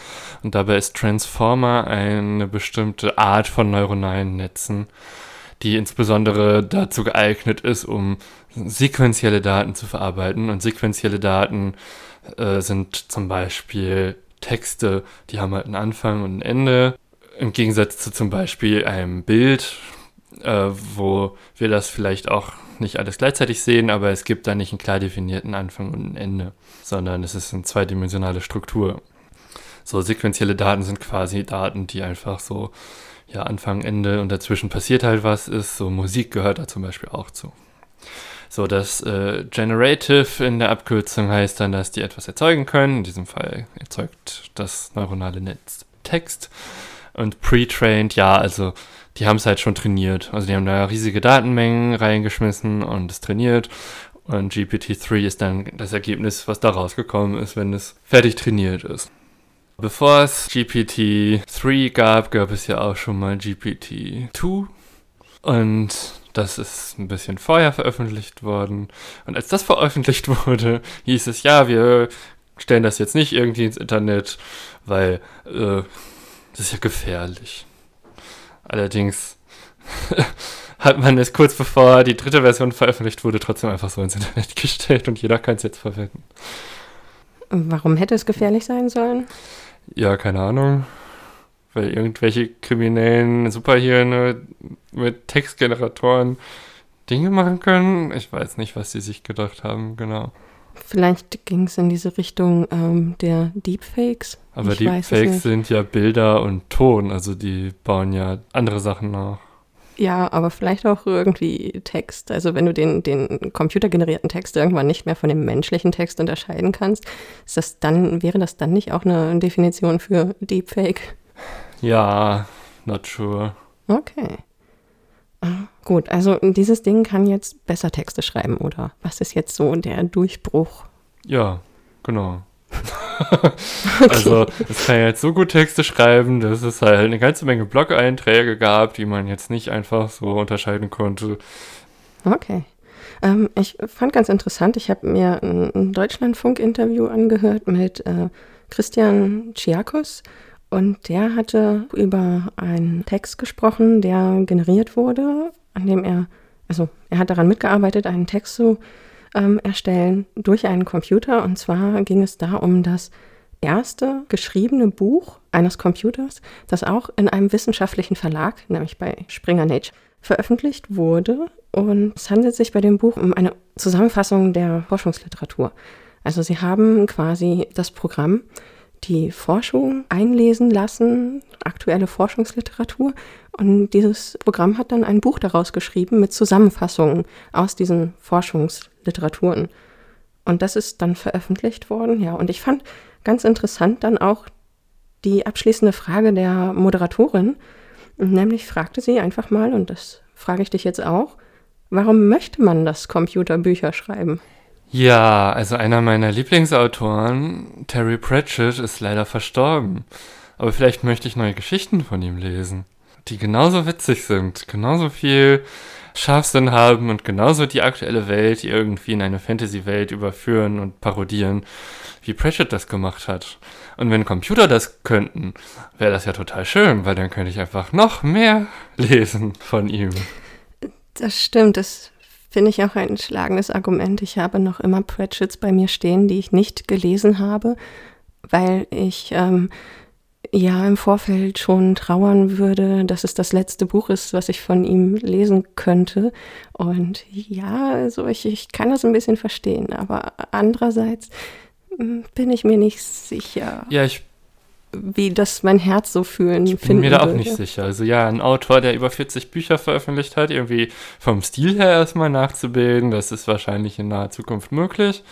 Und dabei ist Transformer eine bestimmte Art von neuronalen Netzen, die insbesondere dazu geeignet ist, um sequentielle Daten zu verarbeiten. Und sequentielle Daten äh, sind zum Beispiel Texte, die haben halt einen Anfang und ein Ende. Im Gegensatz zu zum Beispiel einem Bild, äh, wo wir das vielleicht auch nicht alles gleichzeitig sehen, aber es gibt da nicht einen klar definierten Anfang und ein Ende, sondern es ist eine zweidimensionale Struktur. So sequentielle Daten sind quasi Daten, die einfach so ja Anfang, Ende und dazwischen passiert halt was ist. So Musik gehört da zum Beispiel auch zu. So, das äh, Generative in der Abkürzung heißt dann, dass die etwas erzeugen können. In diesem Fall erzeugt das neuronale Netz Text. Und pre-trained, ja, also die haben es halt schon trainiert. Also die haben da riesige Datenmengen reingeschmissen und es trainiert. Und GPT-3 ist dann das Ergebnis, was da rausgekommen ist, wenn es fertig trainiert ist. Bevor es GPT-3 gab, gab es ja auch schon mal GPT-2. Und das ist ein bisschen vorher veröffentlicht worden. Und als das veröffentlicht wurde, hieß es, ja, wir stellen das jetzt nicht irgendwie ins Internet, weil äh, das ist ja gefährlich. Allerdings hat man es kurz bevor die dritte Version veröffentlicht wurde, trotzdem einfach so ins Internet gestellt und jeder kann es jetzt verwenden. Warum hätte es gefährlich sein sollen? Ja, keine Ahnung. Weil irgendwelche kriminellen Superhirne mit Textgeneratoren Dinge machen können. Ich weiß nicht, was sie sich gedacht haben, genau. Vielleicht ging es in diese Richtung ähm, der Deepfakes. Aber ich Deepfakes sind ja Bilder und Ton, also die bauen ja andere Sachen nach. Ja, aber vielleicht auch irgendwie Text. Also wenn du den, den computergenerierten Text irgendwann nicht mehr von dem menschlichen Text unterscheiden kannst, ist das dann, wäre das dann nicht auch eine Definition für Deepfake? Ja, not sure. Okay. Ah, gut, also dieses Ding kann jetzt besser Texte schreiben, oder? Was ist jetzt so der Durchbruch? Ja, genau. okay. Also es kann jetzt so gut Texte schreiben, dass es halt eine ganze Menge Blog-Einträge gab, die man jetzt nicht einfach so unterscheiden konnte. Okay. Ähm, ich fand ganz interessant, ich habe mir ein, Deutschlandfunk-Interview angehört mit äh, Christian Chiakos und der hatte über einen Text gesprochen, der generiert wurde, an dem er, also er hat daran mitgearbeitet, einen Text zu ähm, erstellen durch einen Computer. Und zwar ging es da um das erste geschriebene Buch eines Computers, das auch in einem wissenschaftlichen Verlag, nämlich bei Springer Nature, veröffentlicht wurde. Und es handelt sich bei dem Buch um eine Zusammenfassung der Forschungsliteratur. Also sie haben quasi das Programm die Forschung einlesen lassen, aktuelle Forschungsliteratur. Und dieses Programm hat dann ein Buch daraus geschrieben mit Zusammenfassungen aus diesen Forschungsliteraturen. Und das ist dann veröffentlicht worden, ja. Und ich fand ganz interessant dann auch die abschließende Frage der Moderatorin. Nämlich fragte sie einfach mal, und das frage ich dich jetzt auch, warum möchte man das Computerbücher schreiben? Ja, also einer meiner Lieblingsautoren, Terry Pratchett, ist leider verstorben. Aber vielleicht möchte ich neue Geschichten von ihm lesen, die genauso witzig sind, genauso viel Scharfsinn haben und genauso die aktuelle Welt irgendwie in eine Fantasy-Welt überführen und parodieren, wie Pratchett das gemacht hat. Und wenn Computer das könnten, wäre das ja total schön, weil dann könnte ich einfach noch mehr lesen von ihm. Das stimmt, das finde ich auch ein schlagendes Argument. Ich habe noch immer Pratchetts bei mir stehen, die ich nicht gelesen habe, weil ich ähm, ja im Vorfeld schon trauern würde, dass es das letzte Buch ist, was ich von ihm lesen könnte. Und ja, also ich, ich kann das ein bisschen verstehen, aber andererseits hm, bin ich mir nicht sicher. Ja, ich wie das mein Herz so fühlen ich bin mir da auch würde. nicht sicher. Also ja, ein Autor, der über 40 Bücher veröffentlicht hat, irgendwie vom Stil her erstmal nachzubilden, das ist wahrscheinlich in naher Zukunft möglich.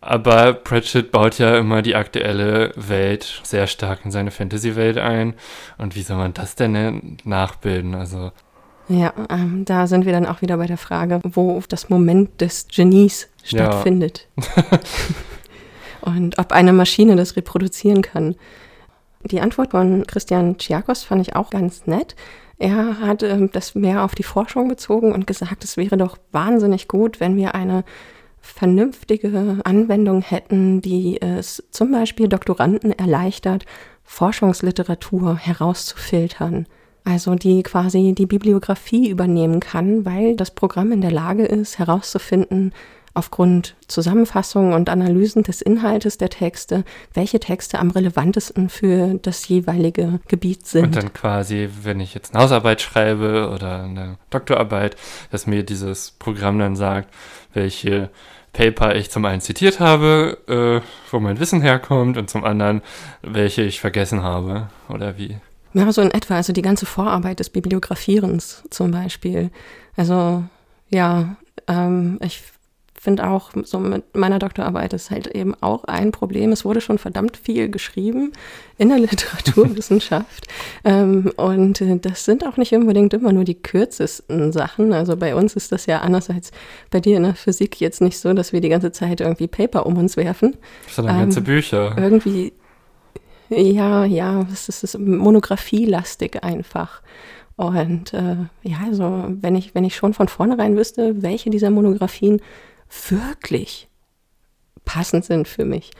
Aber Pratchett baut ja immer die aktuelle Welt sehr stark in seine Fantasy-Welt ein. Und wie soll man das denn nachbilden? Also ja, ähm, da sind wir dann auch wieder bei der Frage, wo das Moment des Genies stattfindet. Ja. und ob eine Maschine das reproduzieren kann. Die Antwort von Christian Tschiakos fand ich auch ganz nett. Er hat äh, das mehr auf die Forschung bezogen und gesagt, es wäre doch wahnsinnig gut, wenn wir eine vernünftige Anwendung hätten, die es zum Beispiel Doktoranden erleichtert, Forschungsliteratur herauszufiltern. Also die quasi die Bibliografie übernehmen kann, weil das Programm in der Lage ist, herauszufinden, aufgrund Zusammenfassungen und Analysen des Inhaltes der Texte, welche Texte am relevantesten für das jeweilige Gebiet sind. Und dann quasi, wenn ich jetzt eine Hausarbeit schreibe oder eine Doktorarbeit, dass mir dieses Programm dann sagt, welche Paper ich zum einen zitiert habe, äh, wo mein Wissen herkommt und zum anderen, welche ich vergessen habe oder wie. Ja, so in etwa, also die ganze Vorarbeit des Bibliografierens zum Beispiel. Also ja, ähm, ich finde auch, so mit meiner Doktorarbeit ist halt eben auch ein Problem. Es wurde schon verdammt viel geschrieben in der Literaturwissenschaft. ähm, und äh, das sind auch nicht unbedingt immer nur die kürzesten Sachen. Also bei uns ist das ja anders als bei dir in der Physik jetzt nicht so, dass wir die ganze Zeit irgendwie Paper um uns werfen. Sondern ähm, ganze Bücher. Irgendwie, ja, ja, es ist, ist monographielastig einfach. Und äh, ja, also wenn ich, wenn ich schon von vornherein wüsste, welche dieser Monographien wirklich passend sind für mich,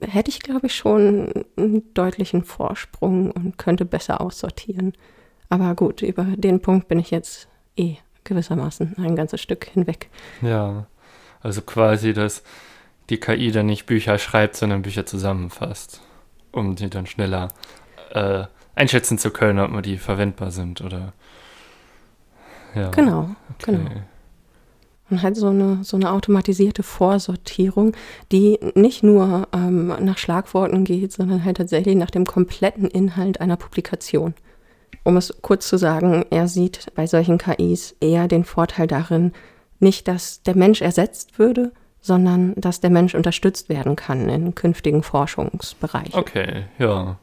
hätte ich, glaube ich, schon einen deutlichen Vorsprung und könnte besser aussortieren. Aber gut, über den Punkt bin ich jetzt eh gewissermaßen ein ganzes Stück hinweg. Ja, also quasi, dass die KI dann nicht Bücher schreibt, sondern Bücher zusammenfasst, um die dann schneller äh, einschätzen zu können, ob man die verwendbar sind oder. Ja. Genau, okay. genau. Und halt so eine, so eine automatisierte Vorsortierung, die nicht nur ähm, nach Schlagworten geht, sondern halt tatsächlich nach dem kompletten Inhalt einer Publikation. Um es kurz zu sagen, er sieht bei solchen KIs eher den Vorteil darin, nicht, dass der Mensch ersetzt würde, sondern dass der Mensch unterstützt werden kann in künftigen Forschungsbereichen. Okay, ja.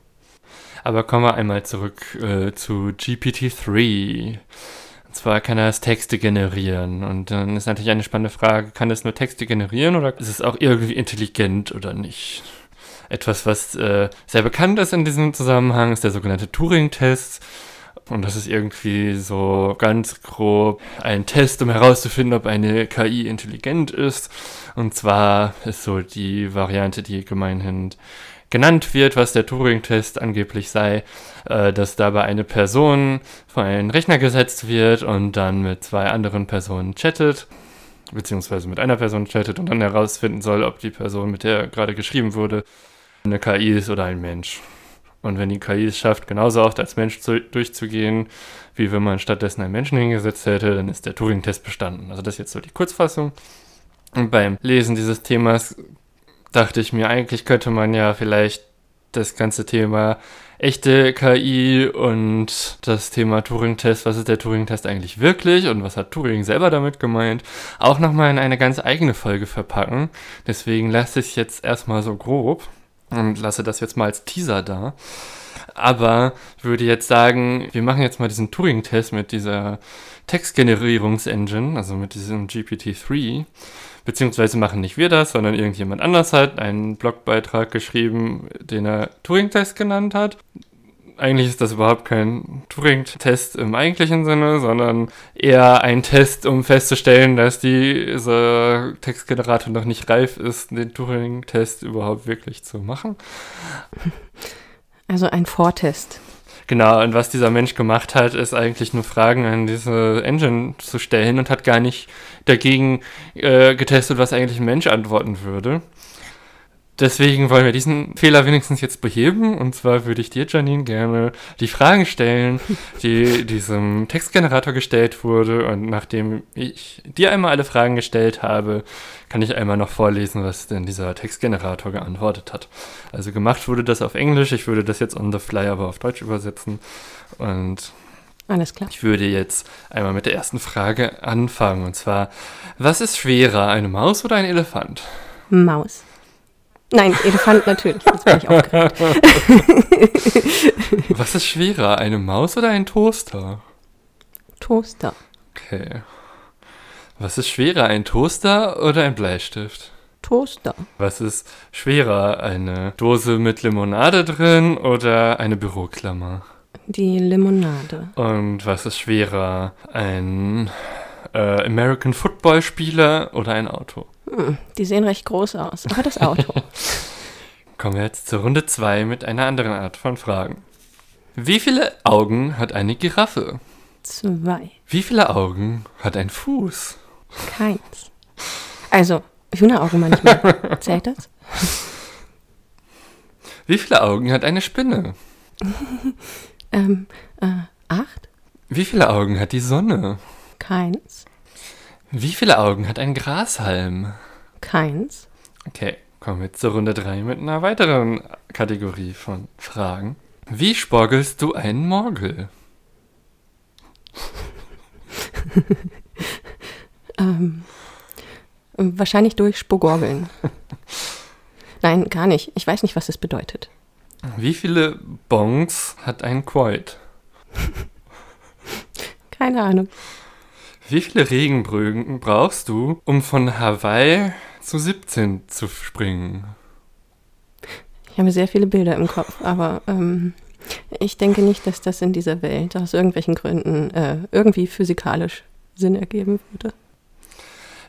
Aber kommen wir einmal zurück äh, zu GPT-3 zwar kann er es Texte generieren. Und dann ist natürlich eine spannende Frage, kann es nur Texte generieren oder ist es auch irgendwie intelligent oder nicht? Etwas, was äh, sehr bekannt ist in diesem Zusammenhang, ist der sogenannte Turing-Test. Und das ist irgendwie so ganz grob ein Test, um herauszufinden, ob eine KI intelligent ist. Und zwar ist so die Variante, die gemeinhin genannt wird, was der Turing-Test angeblich sei, äh, dass dabei eine Person vor einen Rechner gesetzt wird und dann mit zwei anderen Personen chattet, beziehungsweise mit einer Person chattet und dann herausfinden soll, ob die Person, mit der gerade geschrieben wurde, eine KI ist oder ein Mensch. Und wenn die KI es schafft, genauso oft als Mensch zu, durchzugehen, wie wenn man stattdessen einen Menschen hingesetzt hätte, dann ist der Turing-Test bestanden. Also das ist jetzt so die Kurzfassung. Und beim Lesen dieses Themas dachte ich mir, eigentlich könnte man ja vielleicht das ganze Thema echte KI und das Thema Turing-Test, was ist der Turing-Test eigentlich wirklich und was hat Turing selber damit gemeint, auch nochmal in eine ganz eigene Folge verpacken. Deswegen lasse ich es jetzt erstmal so grob und lasse das jetzt mal als Teaser da. Aber würde jetzt sagen, wir machen jetzt mal diesen Turing-Test mit dieser Textgenerierungsengine, also mit diesem GPT-3 Beziehungsweise machen nicht wir das, sondern irgendjemand anders hat einen Blogbeitrag geschrieben, den er Turing-Test genannt hat. Eigentlich ist das überhaupt kein Turing-Test im eigentlichen Sinne, sondern eher ein Test, um festzustellen, dass dieser Textgenerator noch nicht reif ist, den Turing-Test überhaupt wirklich zu machen. Also ein Vortest. Genau, und was dieser Mensch gemacht hat, ist eigentlich nur Fragen an diese Engine zu stellen und hat gar nicht dagegen äh, getestet, was eigentlich ein Mensch antworten würde. Deswegen wollen wir diesen Fehler wenigstens jetzt beheben. Und zwar würde ich dir, Janine, gerne die Fragen stellen, die diesem Textgenerator gestellt wurde. Und nachdem ich dir einmal alle Fragen gestellt habe, kann ich einmal noch vorlesen, was denn dieser Textgenerator geantwortet hat. Also gemacht wurde das auf Englisch. Ich würde das jetzt on the fly aber auf Deutsch übersetzen. Und alles klar. Ich würde jetzt einmal mit der ersten Frage anfangen. Und zwar, was ist schwerer, eine Maus oder ein Elefant? Maus. Nein, Elefant natürlich. Jetzt bin ich aufgeregt. was ist schwerer, eine Maus oder ein Toaster? Toaster. Okay. Was ist schwerer, ein Toaster oder ein Bleistift? Toaster. Was ist schwerer, eine Dose mit Limonade drin oder eine Büroklammer? Die Limonade. Und was ist schwerer? Ein äh, American Football Spieler oder ein Auto? Hm, die sehen recht groß aus, aber das Auto. Kommen wir jetzt zur Runde 2 mit einer anderen Art von Fragen. Wie viele Augen hat eine Giraffe? Zwei. Wie viele Augen hat ein Fuß? Keins. Also, Hühneraugen manchmal. Zählt das? Wie viele Augen hat eine Spinne? Ähm, äh, acht? Wie viele Augen hat die Sonne? Keins. Wie viele Augen hat ein Grashalm? Keins. Okay, kommen wir zur Runde 3 mit einer weiteren Kategorie von Fragen. Wie sporgelst du einen Morgel? ähm, wahrscheinlich durch Spogorgeln. Nein, gar nicht. Ich weiß nicht, was das bedeutet. Wie viele Bongs hat ein Quoit? Keine Ahnung. Wie viele Regenbrücken brauchst du, um von Hawaii zu 17 zu springen? Ich habe sehr viele Bilder im Kopf, aber ähm, ich denke nicht, dass das in dieser Welt aus irgendwelchen Gründen äh, irgendwie physikalisch Sinn ergeben würde.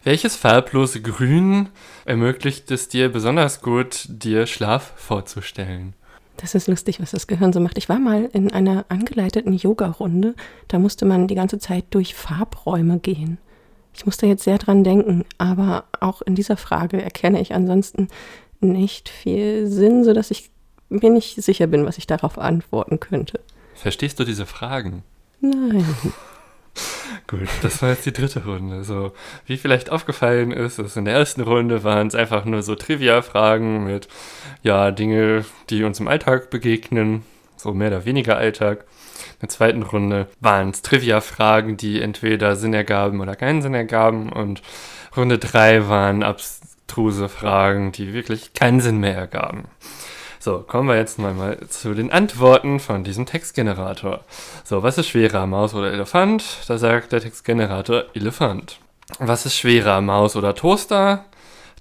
Welches farblose Grün ermöglicht es dir besonders gut, dir Schlaf vorzustellen? Das ist lustig, was das Gehirn so macht. Ich war mal in einer angeleiteten Yoga-Runde. Da musste man die ganze Zeit durch Farbräume gehen. Ich musste jetzt sehr dran denken, aber auch in dieser Frage erkenne ich ansonsten nicht viel Sinn, sodass ich mir nicht sicher bin, was ich darauf antworten könnte. Verstehst du diese Fragen? Nein. Gut, das war jetzt die dritte Runde. So, wie vielleicht aufgefallen ist, ist in der ersten Runde waren es einfach nur so Trivia-Fragen mit, ja, Dinge, die uns im Alltag begegnen, so mehr oder weniger Alltag. In der zweiten Runde waren es Trivia-Fragen, die entweder Sinn ergaben oder keinen Sinn ergaben. Und Runde drei waren abstruse Fragen, die wirklich keinen Sinn mehr ergaben. So, kommen wir jetzt mal zu den Antworten von diesem Textgenerator. So, was ist schwerer, Maus oder Elefant? Da sagt der Textgenerator Elefant. Was ist schwerer, Maus oder Toaster?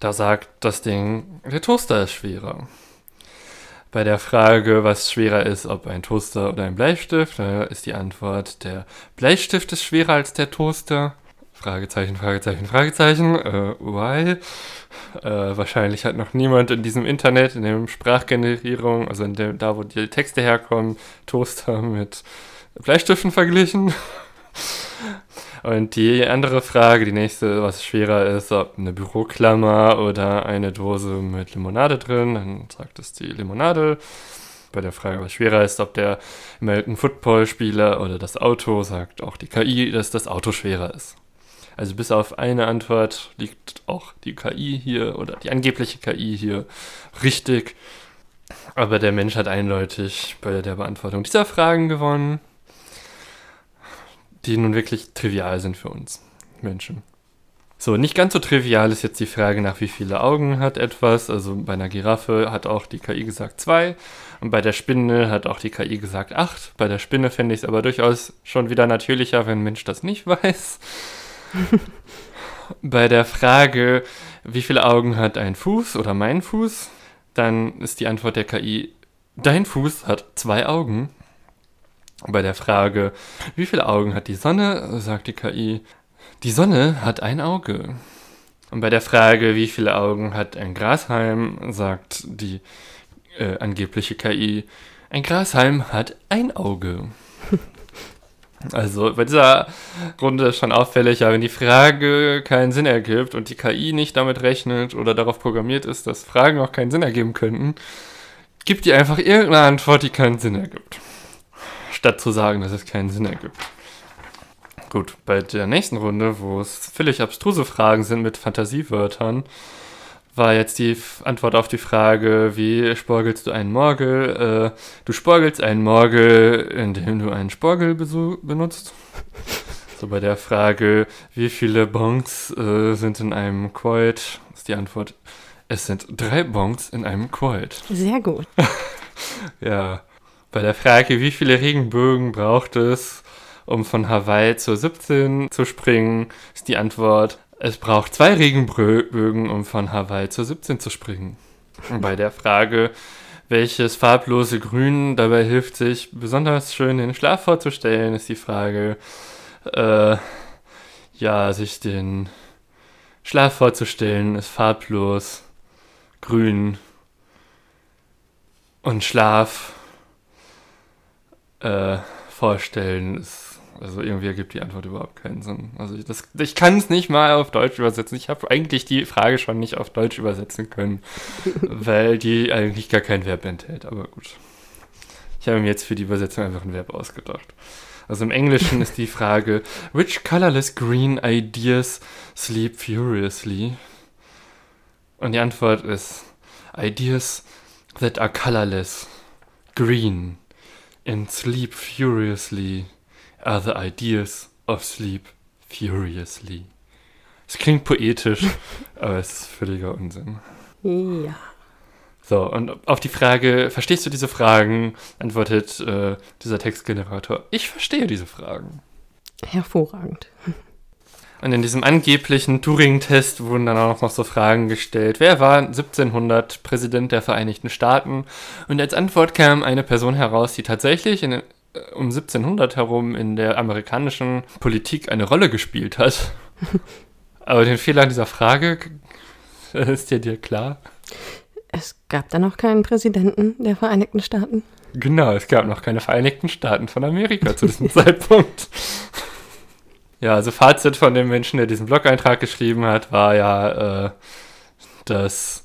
Da sagt das Ding, der Toaster ist schwerer. Bei der Frage, was schwerer ist, ob ein Toaster oder ein Bleistift, da ist die Antwort, der Bleistift ist schwerer als der Toaster. Fragezeichen, Fragezeichen, Fragezeichen. Äh, why? Äh, wahrscheinlich hat noch niemand in diesem Internet, in der Sprachgenerierung, also in dem, da wo die Texte herkommen, Toaster mit Bleistiften verglichen. Und die andere Frage, die nächste, was schwerer ist, ob eine Büroklammer oder eine Dose mit Limonade drin, dann sagt es die Limonade. Bei der Frage, was schwerer ist, ob der American Football Spieler oder das Auto, sagt auch die KI, dass das Auto schwerer ist. Also bis auf eine Antwort liegt auch die KI hier oder die angebliche KI hier richtig. Aber der Mensch hat eindeutig bei der Beantwortung dieser Fragen gewonnen, die nun wirklich trivial sind für uns Menschen. So, nicht ganz so trivial ist jetzt die Frage nach, wie viele Augen hat etwas. Also bei einer Giraffe hat auch die KI gesagt zwei und bei der Spinne hat auch die KI gesagt acht. Bei der Spinne fände ich es aber durchaus schon wieder natürlicher, wenn ein Mensch das nicht weiß. bei der Frage, wie viele Augen hat ein Fuß oder mein Fuß, dann ist die Antwort der KI, dein Fuß hat zwei Augen. Bei der Frage, wie viele Augen hat die Sonne, sagt die KI, die Sonne hat ein Auge. Und bei der Frage, wie viele Augen hat ein Grashalm, sagt die äh, angebliche KI, ein Grashalm hat ein Auge. Also bei dieser Runde ist schon auffällig, ja, wenn die Frage keinen Sinn ergibt und die KI nicht damit rechnet oder darauf programmiert ist, dass Fragen auch keinen Sinn ergeben könnten, gibt die einfach irgendeine Antwort, die keinen Sinn ergibt. Statt zu sagen, dass es keinen Sinn ergibt. Gut, bei der nächsten Runde, wo es völlig abstruse Fragen sind mit Fantasiewörtern, war jetzt die Antwort auf die Frage, wie sporgelst du einen Morgel? Äh, du sporgelst einen Morgel, indem du einen Sporgel benutzt. So bei der Frage, wie viele Bonks äh, sind in einem Quoit, ist die Antwort, es sind drei Bonks in einem Quoit. Sehr gut. ja. Bei der Frage, wie viele Regenbögen braucht es, um von Hawaii zur 17 zu springen, ist die Antwort, es braucht zwei Regenbögen, um von Hawaii zur 17 zu springen. Bei der Frage, welches farblose Grün dabei hilft, sich besonders schön den Schlaf vorzustellen, ist die Frage, äh, ja, sich den Schlaf vorzustellen, ist farblos, grün und Schlaf äh, vorstellen ist also irgendwie ergibt die Antwort überhaupt keinen Sinn. Also ich, ich kann es nicht mal auf Deutsch übersetzen. Ich habe eigentlich die Frage schon nicht auf Deutsch übersetzen können, weil die eigentlich gar kein Verb enthält. Aber gut. Ich habe mir jetzt für die Übersetzung einfach ein Verb ausgedacht. Also im Englischen ist die Frage, which colorless green ideas sleep furiously? Und die Antwort ist, ideas that are colorless, green, and sleep furiously are the ideas of sleep furiously. Es klingt poetisch, aber es ist völliger Unsinn. Ja. So, und auf die Frage, verstehst du diese Fragen, antwortet äh, dieser Textgenerator, ich verstehe diese Fragen. Hervorragend. Und in diesem angeblichen Turing-Test wurden dann auch noch so Fragen gestellt. Wer war 1700 Präsident der Vereinigten Staaten? Und als Antwort kam eine Person heraus, die tatsächlich in um 1700 herum in der amerikanischen Politik eine Rolle gespielt hat. Aber den Fehler dieser Frage ist dir dir klar? Es gab da noch keinen Präsidenten der Vereinigten Staaten. Genau, es gab noch keine Vereinigten Staaten von Amerika zu diesem Zeitpunkt. Ja, also Fazit von dem Menschen, der diesen Blog-Eintrag geschrieben hat, war ja, äh, dass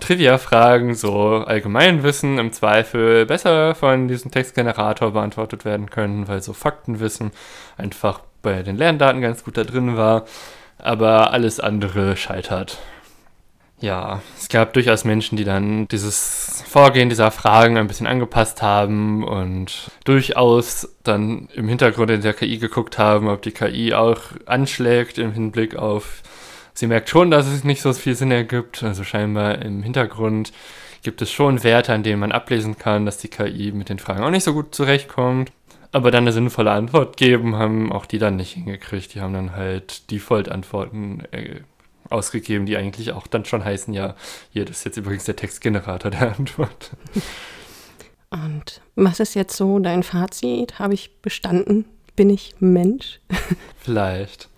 Trivia-Fragen, so Allgemeinwissen im Zweifel besser von diesem Textgenerator beantwortet werden können, weil so Faktenwissen einfach bei den Lerndaten ganz gut da drin war, aber alles andere scheitert. Ja, es gab durchaus Menschen, die dann dieses Vorgehen dieser Fragen ein bisschen angepasst haben und durchaus dann im Hintergrund in der KI geguckt haben, ob die KI auch anschlägt im Hinblick auf sie merkt schon, dass es nicht so viel Sinn ergibt. Also scheinbar im Hintergrund gibt es schon Werte, an denen man ablesen kann, dass die KI mit den Fragen auch nicht so gut zurechtkommt. Aber dann eine sinnvolle Antwort geben, haben auch die dann nicht hingekriegt. Die haben dann halt Default-Antworten äh, ausgegeben, die eigentlich auch dann schon heißen, ja, hier, das ist jetzt übrigens der Textgenerator der Antwort. Und was ist jetzt so dein Fazit? Habe ich bestanden? Bin ich Mensch? Vielleicht.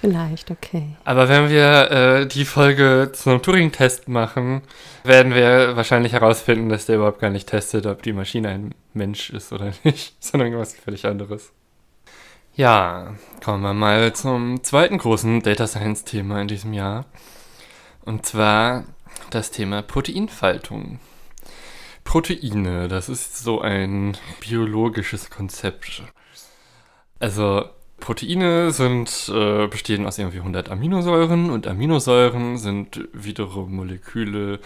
Vielleicht, okay. Aber wenn wir äh, die Folge zum Turing-Test machen, werden wir wahrscheinlich herausfinden, dass der überhaupt gar nicht testet, ob die Maschine ein Mensch ist oder nicht, sondern irgendwas völlig anderes. Ja, kommen wir mal zum zweiten großen Data Science-Thema in diesem Jahr. Und zwar das Thema Proteinfaltung. Proteine, das ist so ein biologisches Konzept. Also Proteine sind, äh, bestehen aus irgendwie 100 Aminosäuren und Aminosäuren sind wiederum Moleküle,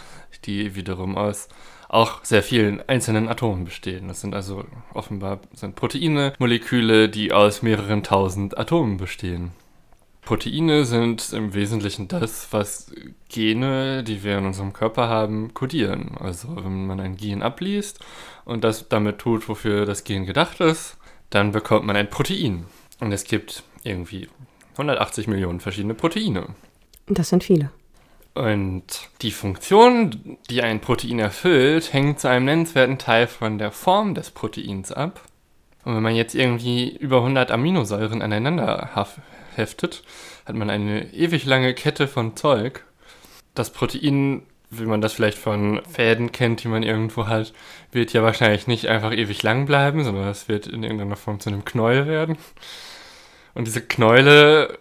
die wiederum aus auch sehr vielen einzelnen Atomen bestehen. Das sind also offenbar sind Proteine, Moleküle, die aus mehreren tausend Atomen bestehen. Proteine sind im Wesentlichen das, was Gene, die wir in unserem Körper haben, kodieren. Also wenn man ein Gen abliest und das damit tut, wofür das Gen gedacht ist, dann bekommt man ein Protein. Und es gibt irgendwie 180 Millionen verschiedene Proteine. Das sind viele. Und die Funktion, die ein Protein erfüllt, hängt zu einem nennenswerten Teil von der Form des Proteins ab. Und wenn man jetzt irgendwie über 100 Aminosäuren aneinander heftet, hat man eine ewig lange Kette von Zeug. Das Protein, wie man das vielleicht von Fäden kennt, die man irgendwo hat, wird ja wahrscheinlich nicht einfach ewig lang bleiben, sondern es wird in irgendeiner Form zu einem Knäuel werden. Und diese Knäule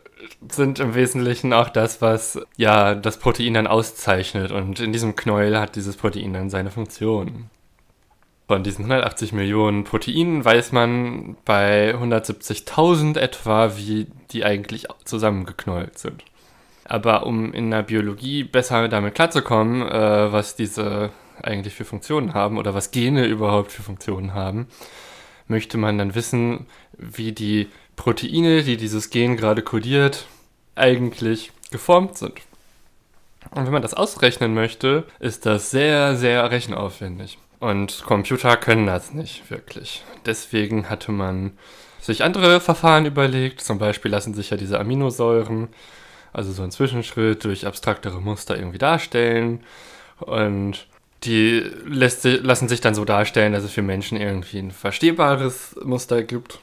sind im Wesentlichen auch das, was ja das Protein dann auszeichnet. Und in diesem Knäuel hat dieses Protein dann seine Funktion. Von diesen 180 Millionen Proteinen weiß man bei 170.000 etwa, wie die eigentlich zusammengeknollt sind. Aber um in der Biologie besser damit klarzukommen, äh, was diese eigentlich für Funktionen haben oder was Gene überhaupt für Funktionen haben, möchte man dann wissen, wie die Proteine, die dieses Gen gerade kodiert, eigentlich geformt sind. Und wenn man das ausrechnen möchte, ist das sehr, sehr rechenaufwendig. Und Computer können das nicht wirklich. Deswegen hatte man sich andere Verfahren überlegt. Zum Beispiel lassen sich ja diese Aminosäuren, also so ein Zwischenschritt, durch abstraktere Muster irgendwie darstellen. Und die lässt, lassen sich dann so darstellen, dass es für Menschen irgendwie ein verstehbares Muster gibt.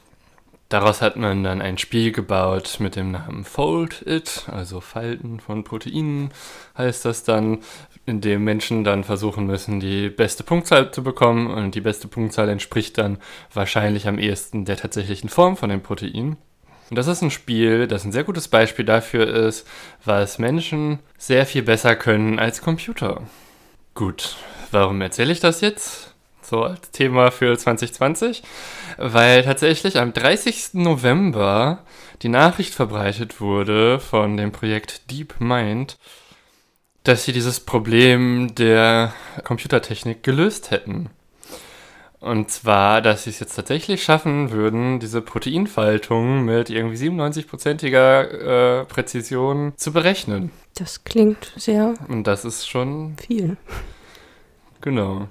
Daraus hat man dann ein Spiel gebaut mit dem Namen Fold It, also Falten von Proteinen heißt das dann, in dem Menschen dann versuchen müssen, die beste Punktzahl zu bekommen und die beste Punktzahl entspricht dann wahrscheinlich am ehesten der tatsächlichen Form von dem Protein. Und das ist ein Spiel, das ein sehr gutes Beispiel dafür ist, was Menschen sehr viel besser können als Computer. Gut, warum erzähle ich das jetzt? So als Thema für 2020, weil tatsächlich am 30. November die Nachricht verbreitet wurde von dem Projekt DeepMind, dass sie dieses Problem der Computertechnik gelöst hätten. Und zwar, dass sie es jetzt tatsächlich schaffen würden, diese Proteinfaltung mit irgendwie 97-prozentiger äh, Präzision zu berechnen. Das klingt sehr. Und das ist schon viel. Genau.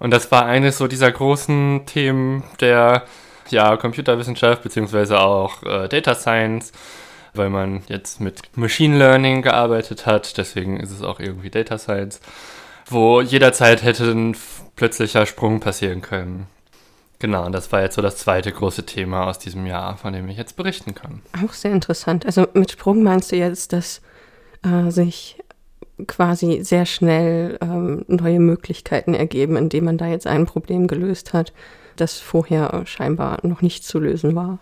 Und das war eines so dieser großen Themen der ja, Computerwissenschaft beziehungsweise auch äh, Data Science, weil man jetzt mit Machine Learning gearbeitet hat. Deswegen ist es auch irgendwie Data Science, wo jederzeit hätte ein plötzlicher Sprung passieren können. Genau, und das war jetzt so das zweite große Thema aus diesem Jahr, von dem ich jetzt berichten kann. Auch sehr interessant. Also mit Sprung meinst du jetzt, dass äh, sich quasi sehr schnell ähm, neue Möglichkeiten ergeben, indem man da jetzt ein Problem gelöst hat, das vorher scheinbar noch nicht zu lösen war.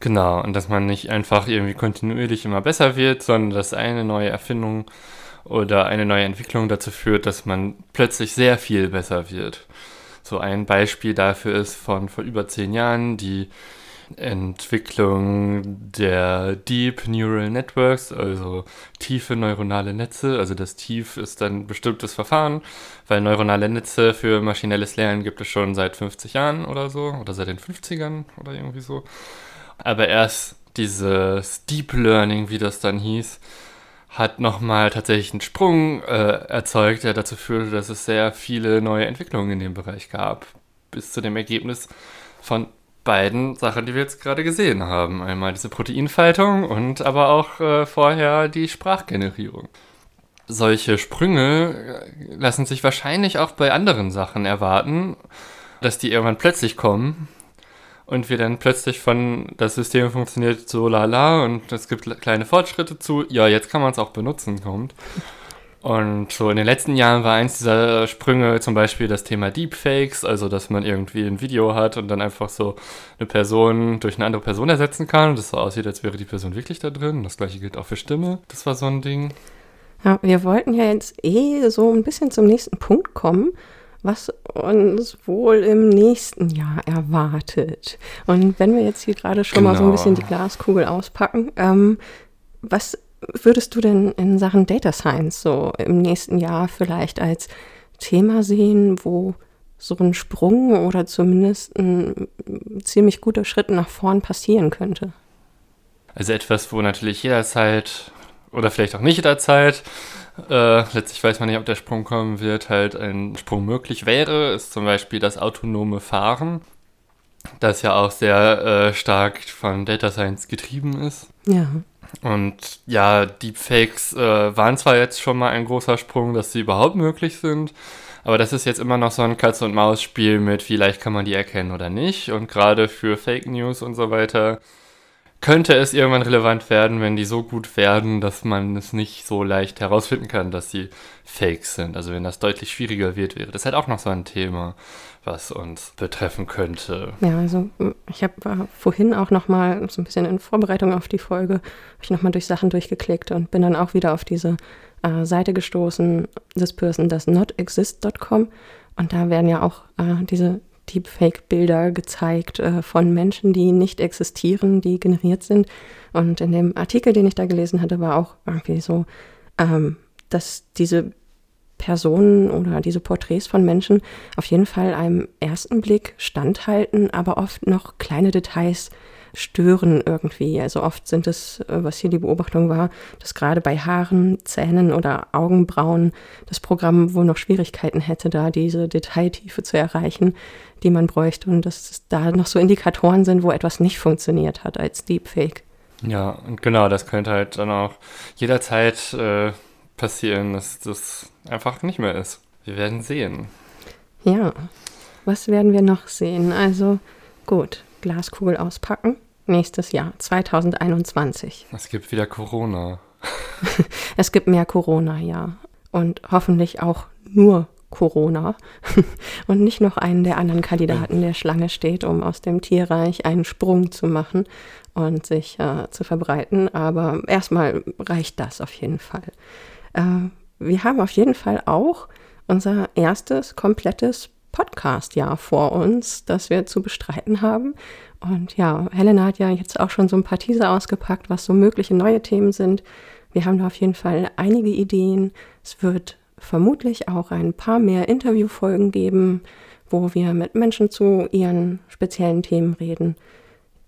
Genau, und dass man nicht einfach irgendwie kontinuierlich immer besser wird, sondern dass eine neue Erfindung oder eine neue Entwicklung dazu führt, dass man plötzlich sehr viel besser wird. So ein Beispiel dafür ist von vor über zehn Jahren die Entwicklung der Deep Neural Networks, also tiefe neuronale Netze. Also das Tief ist ein bestimmtes Verfahren, weil neuronale Netze für maschinelles Lernen gibt es schon seit 50 Jahren oder so, oder seit den 50ern oder irgendwie so. Aber erst dieses Deep Learning, wie das dann hieß, hat nochmal tatsächlich einen Sprung äh, erzeugt, der dazu führte, dass es sehr viele neue Entwicklungen in dem Bereich gab. Bis zu dem Ergebnis von beiden Sachen, die wir jetzt gerade gesehen haben. Einmal diese Proteinfaltung und aber auch äh, vorher die Sprachgenerierung. Solche Sprünge äh, lassen sich wahrscheinlich auch bei anderen Sachen erwarten, dass die irgendwann plötzlich kommen und wir dann plötzlich von das System funktioniert so lala und es gibt kleine Fortschritte zu, ja, jetzt kann man es auch benutzen, kommt. Und so in den letzten Jahren war eins dieser Sprünge zum Beispiel das Thema Deepfakes, also dass man irgendwie ein Video hat und dann einfach so eine Person durch eine andere Person ersetzen kann und das so aussieht, als wäre die Person wirklich da drin. Das gleiche gilt auch für Stimme. Das war so ein Ding. Ja, wir wollten ja jetzt eh so ein bisschen zum nächsten Punkt kommen, was uns wohl im nächsten Jahr erwartet. Und wenn wir jetzt hier gerade schon genau. mal so ein bisschen die Glaskugel auspacken, ähm, was würdest du denn in Sachen Data Science so im nächsten Jahr vielleicht als Thema sehen, wo so ein Sprung oder zumindest ein ziemlich guter Schritt nach vorn passieren könnte. Also etwas, wo natürlich jederzeit oder vielleicht auch nicht jederzeit, äh, letztlich weiß man nicht, ob der Sprung kommen wird, halt ein Sprung möglich wäre, ist zum Beispiel das autonome Fahren, das ja auch sehr äh, stark von Data Science getrieben ist. Ja. Und ja, Deepfakes äh, waren zwar jetzt schon mal ein großer Sprung, dass sie überhaupt möglich sind, aber das ist jetzt immer noch so ein Katz-und-Maus-Spiel mit, vielleicht kann man die erkennen oder nicht. Und gerade für Fake News und so weiter könnte es irgendwann relevant werden, wenn die so gut werden, dass man es nicht so leicht herausfinden kann, dass sie fake sind. Also wenn das deutlich schwieriger wird, wäre das halt auch noch so ein Thema, was uns betreffen könnte. Ja, also ich habe äh, vorhin auch noch mal so ein bisschen in Vorbereitung auf die Folge, habe ich noch mal durch Sachen durchgeklickt und bin dann auch wieder auf diese äh, Seite gestoßen, this person does not exist.com und da werden ja auch äh, diese Deepfake-Bilder gezeigt äh, von Menschen, die nicht existieren, die generiert sind. Und in dem Artikel, den ich da gelesen hatte, war auch irgendwie so, ähm, dass diese Personen oder diese Porträts von Menschen auf jeden Fall einem ersten Blick standhalten, aber oft noch kleine Details stören irgendwie. Also oft sind es, äh, was hier die Beobachtung war, dass gerade bei Haaren, Zähnen oder Augenbrauen das Programm wohl noch Schwierigkeiten hätte, da diese Detailtiefe zu erreichen, die man bräuchte und dass da noch so Indikatoren sind, wo etwas nicht funktioniert hat als Deepfake. Ja, und genau, das könnte halt dann auch jederzeit äh, passieren, dass das einfach nicht mehr ist. Wir werden sehen. Ja, was werden wir noch sehen? Also gut, Glaskugel auspacken. Nächstes Jahr, 2021. Es gibt wieder Corona. es gibt mehr Corona, ja. Und hoffentlich auch nur Corona und nicht noch einen der anderen Kandidaten der Schlange steht, um aus dem Tierreich einen Sprung zu machen und sich äh, zu verbreiten. Aber erstmal reicht das auf jeden Fall. Äh, wir haben auf jeden Fall auch unser erstes komplettes Podcast-Jahr vor uns, das wir zu bestreiten haben. Und ja, Helena hat ja jetzt auch schon so ein paar Teaser ausgepackt, was so mögliche neue Themen sind. Wir haben da auf jeden Fall einige Ideen. Es wird vermutlich auch ein paar mehr Interviewfolgen geben, wo wir mit Menschen zu ihren speziellen Themen reden.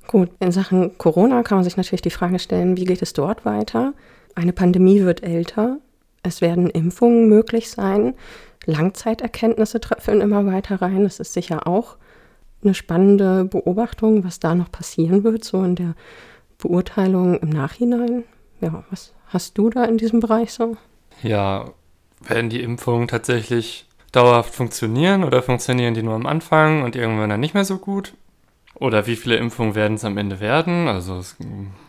Gut, in Sachen Corona kann man sich natürlich die Frage stellen, wie geht es dort weiter? Eine Pandemie wird älter. Es werden Impfungen möglich sein. Langzeiterkenntnisse tröpfeln immer weiter rein. Das ist sicher auch eine spannende Beobachtung, was da noch passieren wird, so in der Beurteilung im Nachhinein. Ja, was hast du da in diesem Bereich so? Ja, werden die Impfungen tatsächlich dauerhaft funktionieren oder funktionieren die nur am Anfang und irgendwann dann nicht mehr so gut? Oder wie viele Impfungen werden es am Ende werden? Also es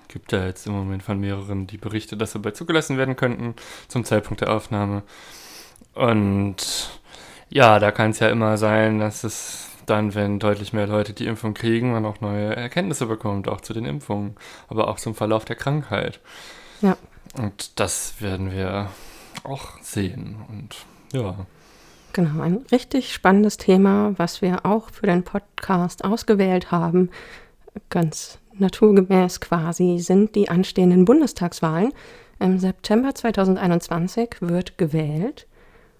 gibt ja jetzt im Moment von mehreren die Berichte, dass sie bald zugelassen werden könnten zum Zeitpunkt der Aufnahme. Und ja, da kann es ja immer sein, dass es dann, wenn deutlich mehr Leute die Impfung kriegen, man auch neue Erkenntnisse bekommt, auch zu den Impfungen, aber auch zum Verlauf der Krankheit. Ja. Und das werden wir auch sehen. Und ja. Genau, ein richtig spannendes Thema, was wir auch für den Podcast ausgewählt haben, ganz naturgemäß quasi, sind die anstehenden Bundestagswahlen. Im September 2021 wird gewählt.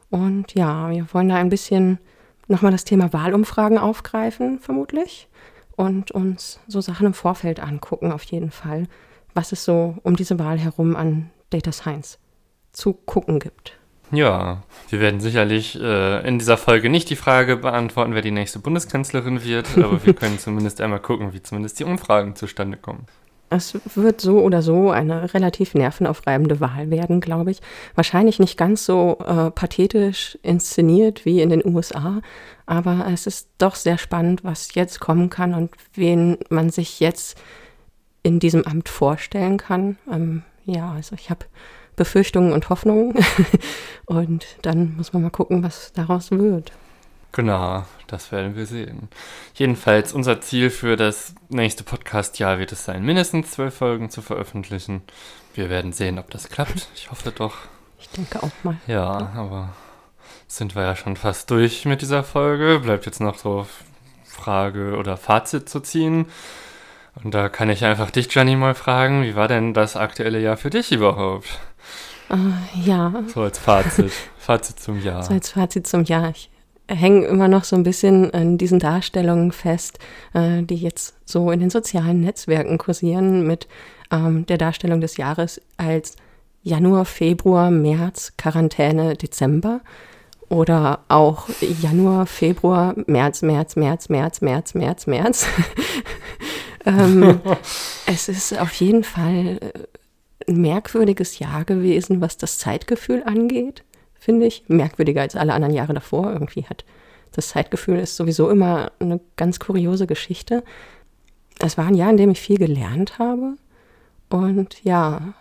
Und ja, wir wollen da ein bisschen nochmal das Thema Wahlumfragen aufgreifen, vermutlich. Und uns so Sachen im Vorfeld angucken, auf jeden Fall, was es so um diese Wahl herum an Data Science zu gucken gibt. Ja, wir werden sicherlich äh, in dieser Folge nicht die Frage beantworten, wer die nächste Bundeskanzlerin wird, aber wir können zumindest einmal gucken, wie zumindest die Umfragen zustande kommen. Es wird so oder so eine relativ nervenaufreibende Wahl werden, glaube ich. Wahrscheinlich nicht ganz so äh, pathetisch inszeniert wie in den USA, aber es ist doch sehr spannend, was jetzt kommen kann und wen man sich jetzt in diesem Amt vorstellen kann. Ähm, ja, also ich habe Befürchtungen und Hoffnungen und dann muss man mal gucken, was daraus wird. Genau, das werden wir sehen. Jedenfalls, unser Ziel für das nächste Podcast-Jahr wird es sein, mindestens zwölf Folgen zu veröffentlichen. Wir werden sehen, ob das klappt. Ich hoffe doch. Ich denke auch mal. Ja, aber sind wir ja schon fast durch mit dieser Folge. Bleibt jetzt noch so Frage oder Fazit zu ziehen. Und da kann ich einfach dich, Gianni, mal fragen, wie war denn das aktuelle Jahr für dich überhaupt? Uh, ja. So als Fazit. Fazit zum Jahr. So als Fazit zum Jahr. Ich hänge immer noch so ein bisschen an diesen Darstellungen fest, äh, die jetzt so in den sozialen Netzwerken kursieren mit ähm, der Darstellung des Jahres als Januar, Februar, März, Quarantäne, Dezember. Oder auch Januar, Februar, März, März, März, März, März, März, März. ähm, es ist auf jeden Fall äh, ein merkwürdiges Jahr gewesen, was das Zeitgefühl angeht, finde ich. Merkwürdiger als alle anderen Jahre davor. Irgendwie hat das Zeitgefühl ist sowieso immer eine ganz kuriose Geschichte. Es war ein Jahr, in dem ich viel gelernt habe. Und ja,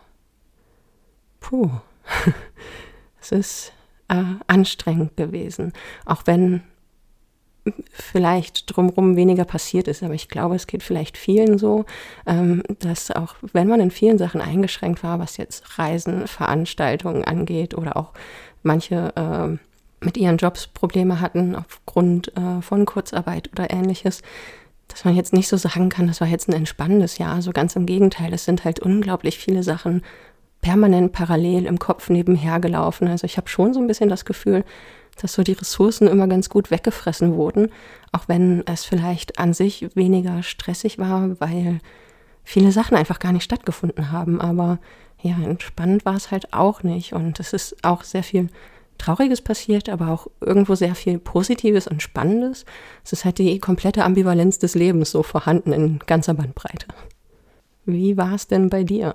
puh, es ist äh, anstrengend gewesen. Auch wenn vielleicht drumherum weniger passiert ist. Aber ich glaube, es geht vielleicht vielen so, ähm, dass auch wenn man in vielen Sachen eingeschränkt war, was jetzt Reisen, Veranstaltungen angeht oder auch manche äh, mit ihren Jobs Probleme hatten aufgrund äh, von Kurzarbeit oder ähnliches, dass man jetzt nicht so sagen kann, das war jetzt ein entspannendes Jahr. So ganz im Gegenteil, es sind halt unglaublich viele Sachen permanent parallel im Kopf nebenher gelaufen. Also ich habe schon so ein bisschen das Gefühl, dass so die Ressourcen immer ganz gut weggefressen wurden, auch wenn es vielleicht an sich weniger stressig war, weil viele Sachen einfach gar nicht stattgefunden haben. Aber ja, entspannend war es halt auch nicht. Und es ist auch sehr viel Trauriges passiert, aber auch irgendwo sehr viel Positives und Spannendes. Es ist halt die komplette Ambivalenz des Lebens so vorhanden in ganzer Bandbreite. Wie war es denn bei dir?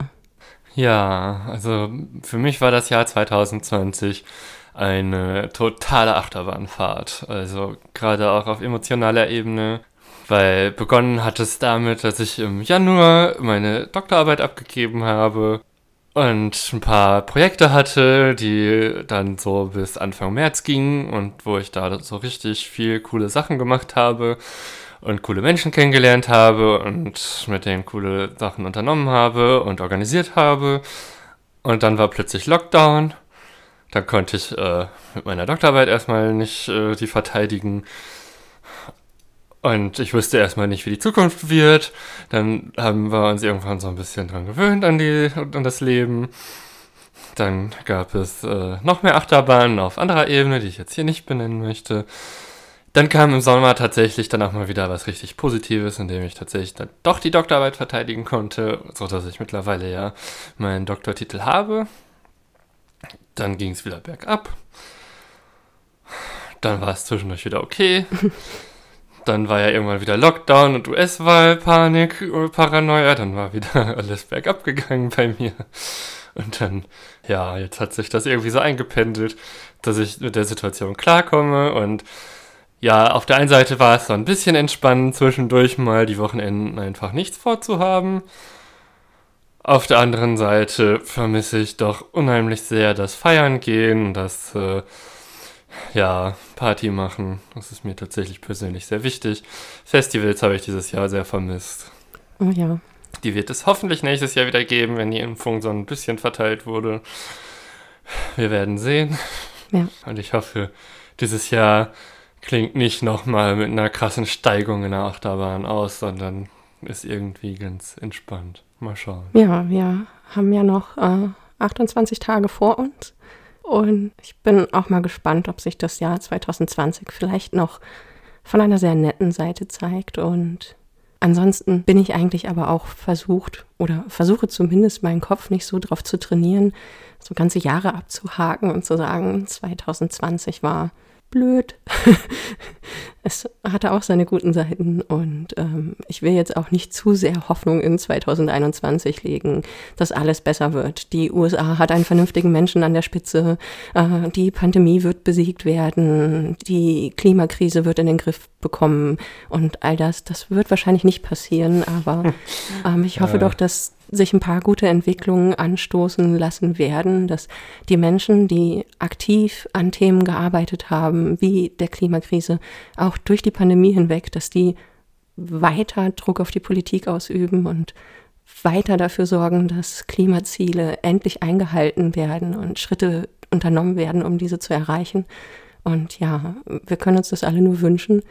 Ja, also für mich war das Jahr 2020 eine totale Achterbahnfahrt. Also gerade auch auf emotionaler Ebene. Weil begonnen hat es damit, dass ich im Januar meine Doktorarbeit abgegeben habe und ein paar Projekte hatte, die dann so bis Anfang März gingen und wo ich da so richtig viel coole Sachen gemacht habe und coole Menschen kennengelernt habe und mit denen coole Sachen unternommen habe und organisiert habe. Und dann war plötzlich Lockdown. Dann konnte ich äh, mit meiner Doktorarbeit erstmal nicht äh, die verteidigen. Und ich wusste erstmal nicht, wie die Zukunft wird. Dann haben wir uns irgendwann so ein bisschen dran gewöhnt an, die, an das Leben. Dann gab es äh, noch mehr Achterbahnen auf anderer Ebene, die ich jetzt hier nicht benennen möchte. Dann kam im Sommer tatsächlich dann auch mal wieder was richtig Positives, indem ich tatsächlich dann doch die Doktorarbeit verteidigen konnte, sodass ich mittlerweile ja meinen Doktortitel habe. Dann ging es wieder bergab. Dann war es zwischendurch wieder okay. Dann war ja irgendwann wieder Lockdown und US-Wahl-Panik, Paranoia. Dann war wieder alles bergab gegangen bei mir. Und dann, ja, jetzt hat sich das irgendwie so eingependelt, dass ich mit der Situation klarkomme und ja, auf der einen Seite war es so ein bisschen entspannend, zwischendurch mal die Wochenenden einfach nichts vorzuhaben. Auf der anderen Seite vermisse ich doch unheimlich sehr das Feiern gehen, das äh, ja, Party machen. Das ist mir tatsächlich persönlich sehr wichtig. Festivals habe ich dieses Jahr sehr vermisst. Oh ja. Die wird es hoffentlich nächstes Jahr wieder geben, wenn die Impfung so ein bisschen verteilt wurde. Wir werden sehen. Ja. Und ich hoffe, dieses Jahr klingt nicht nochmal mit einer krassen Steigung in der Achterbahn aus, sondern ist irgendwie ganz entspannt. Mal schauen. Ja, wir haben ja noch äh, 28 Tage vor uns. Und ich bin auch mal gespannt, ob sich das Jahr 2020 vielleicht noch von einer sehr netten Seite zeigt. Und ansonsten bin ich eigentlich aber auch versucht oder versuche zumindest meinen Kopf nicht so drauf zu trainieren, so ganze Jahre abzuhaken und zu sagen, 2020 war blöd. es hatte auch seine guten Seiten und ähm, ich will jetzt auch nicht zu sehr Hoffnung in 2021 legen, dass alles besser wird. Die USA hat einen vernünftigen Menschen an der Spitze, äh, die Pandemie wird besiegt werden, die Klimakrise wird in den Griff bekommen und all das, das wird wahrscheinlich nicht passieren, aber ähm, ich hoffe ja. doch, dass sich ein paar gute Entwicklungen anstoßen lassen werden, dass die Menschen, die aktiv an Themen gearbeitet haben, wie der Klimakrise, auch durch die Pandemie hinweg, dass die weiter Druck auf die Politik ausüben und weiter dafür sorgen, dass Klimaziele endlich eingehalten werden und Schritte unternommen werden, um diese zu erreichen. Und ja, wir können uns das alle nur wünschen,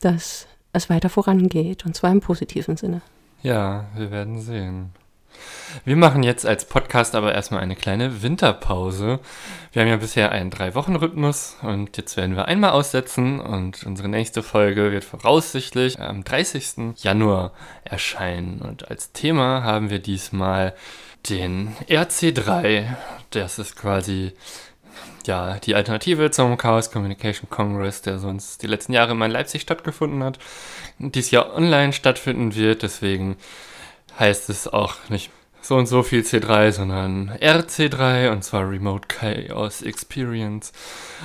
dass es weiter vorangeht, und zwar im positiven Sinne. Ja, wir werden sehen. Wir machen jetzt als Podcast aber erstmal eine kleine Winterpause. Wir haben ja bisher einen Drei-Wochen-Rhythmus und jetzt werden wir einmal aussetzen und unsere nächste Folge wird voraussichtlich am 30. Januar erscheinen. Und als Thema haben wir diesmal den RC3. Das ist quasi ja, die Alternative zum Chaos Communication Congress, der sonst die letzten Jahre immer in Leipzig stattgefunden hat, dies Jahr online stattfinden wird. Deswegen heißt es auch nicht so und so viel C3, sondern RC3 und zwar Remote Chaos Experience.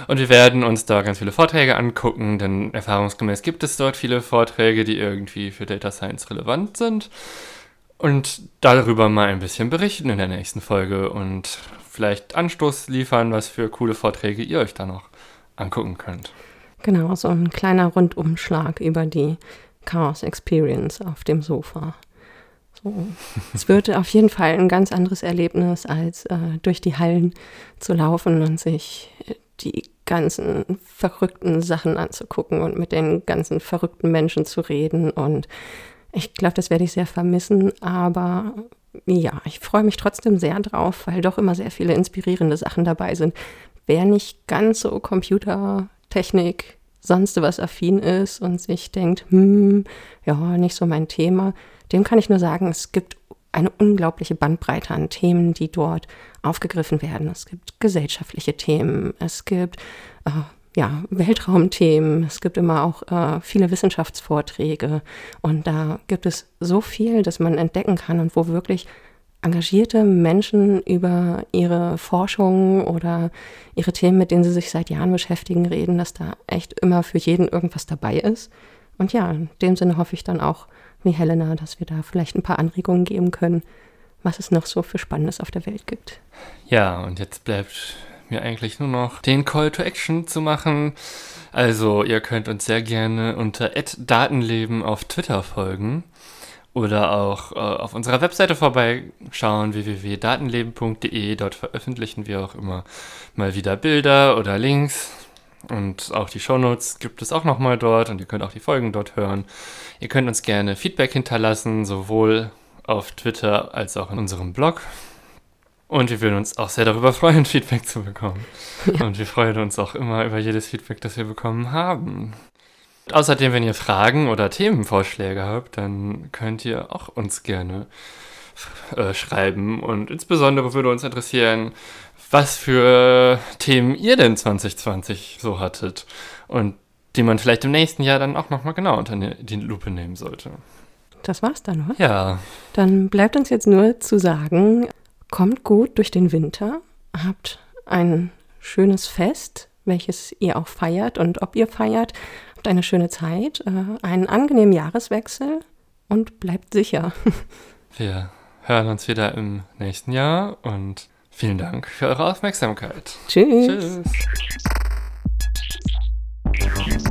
Und wir werden uns da ganz viele Vorträge angucken, denn erfahrungsgemäß gibt es dort viele Vorträge, die irgendwie für Data Science relevant sind. Und darüber mal ein bisschen berichten in der nächsten Folge und vielleicht Anstoß liefern, was für coole Vorträge ihr euch da noch angucken könnt. Genau, so ein kleiner Rundumschlag über die Chaos Experience auf dem Sofa. So. Es wird auf jeden Fall ein ganz anderes Erlebnis, als äh, durch die Hallen zu laufen und sich die ganzen verrückten Sachen anzugucken und mit den ganzen verrückten Menschen zu reden. Und ich glaube, das werde ich sehr vermissen. Aber ja, ich freue mich trotzdem sehr drauf, weil doch immer sehr viele inspirierende Sachen dabei sind. Wer nicht ganz so Computertechnik, sonst was affin ist und sich denkt, hm, ja, nicht so mein Thema, dem kann ich nur sagen, es gibt eine unglaubliche Bandbreite an Themen, die dort aufgegriffen werden. Es gibt gesellschaftliche Themen, es gibt äh, ja, Weltraumthemen, es gibt immer auch äh, viele Wissenschaftsvorträge und da gibt es so viel, das man entdecken kann und wo wirklich engagierte Menschen über ihre Forschung oder ihre Themen, mit denen sie sich seit Jahren beschäftigen, reden, dass da echt immer für jeden irgendwas dabei ist. Und ja, in dem Sinne hoffe ich dann auch, wie Helena, dass wir da vielleicht ein paar Anregungen geben können, was es noch so für Spannendes auf der Welt gibt. Ja, und jetzt bleibt mir eigentlich nur noch den Call to Action zu machen. Also, ihr könnt uns sehr gerne unter Datenleben auf Twitter folgen oder auch äh, auf unserer Webseite vorbeischauen, www.datenleben.de. Dort veröffentlichen wir auch immer mal wieder Bilder oder Links und auch die Shownotes gibt es auch nochmal dort und ihr könnt auch die Folgen dort hören. Ihr könnt uns gerne Feedback hinterlassen, sowohl auf Twitter als auch in unserem Blog. Und wir würden uns auch sehr darüber freuen, Feedback zu bekommen. Ja. Und wir freuen uns auch immer über jedes Feedback, das wir bekommen haben. Außerdem, wenn ihr Fragen oder Themenvorschläge habt, dann könnt ihr auch uns gerne äh, schreiben. Und insbesondere würde uns interessieren, was für Themen ihr denn 2020 so hattet und die man vielleicht im nächsten Jahr dann auch nochmal genau unter die Lupe nehmen sollte. Das war's dann, oder? Ja. Dann bleibt uns jetzt nur zu sagen, kommt gut durch den Winter, habt ein schönes Fest, welches ihr auch feiert und ob ihr feiert, habt eine schöne Zeit, äh, einen angenehmen Jahreswechsel und bleibt sicher. Wir hören uns wieder im nächsten Jahr und Vielen Dank für eure Aufmerksamkeit. Tschüss. Tschüss.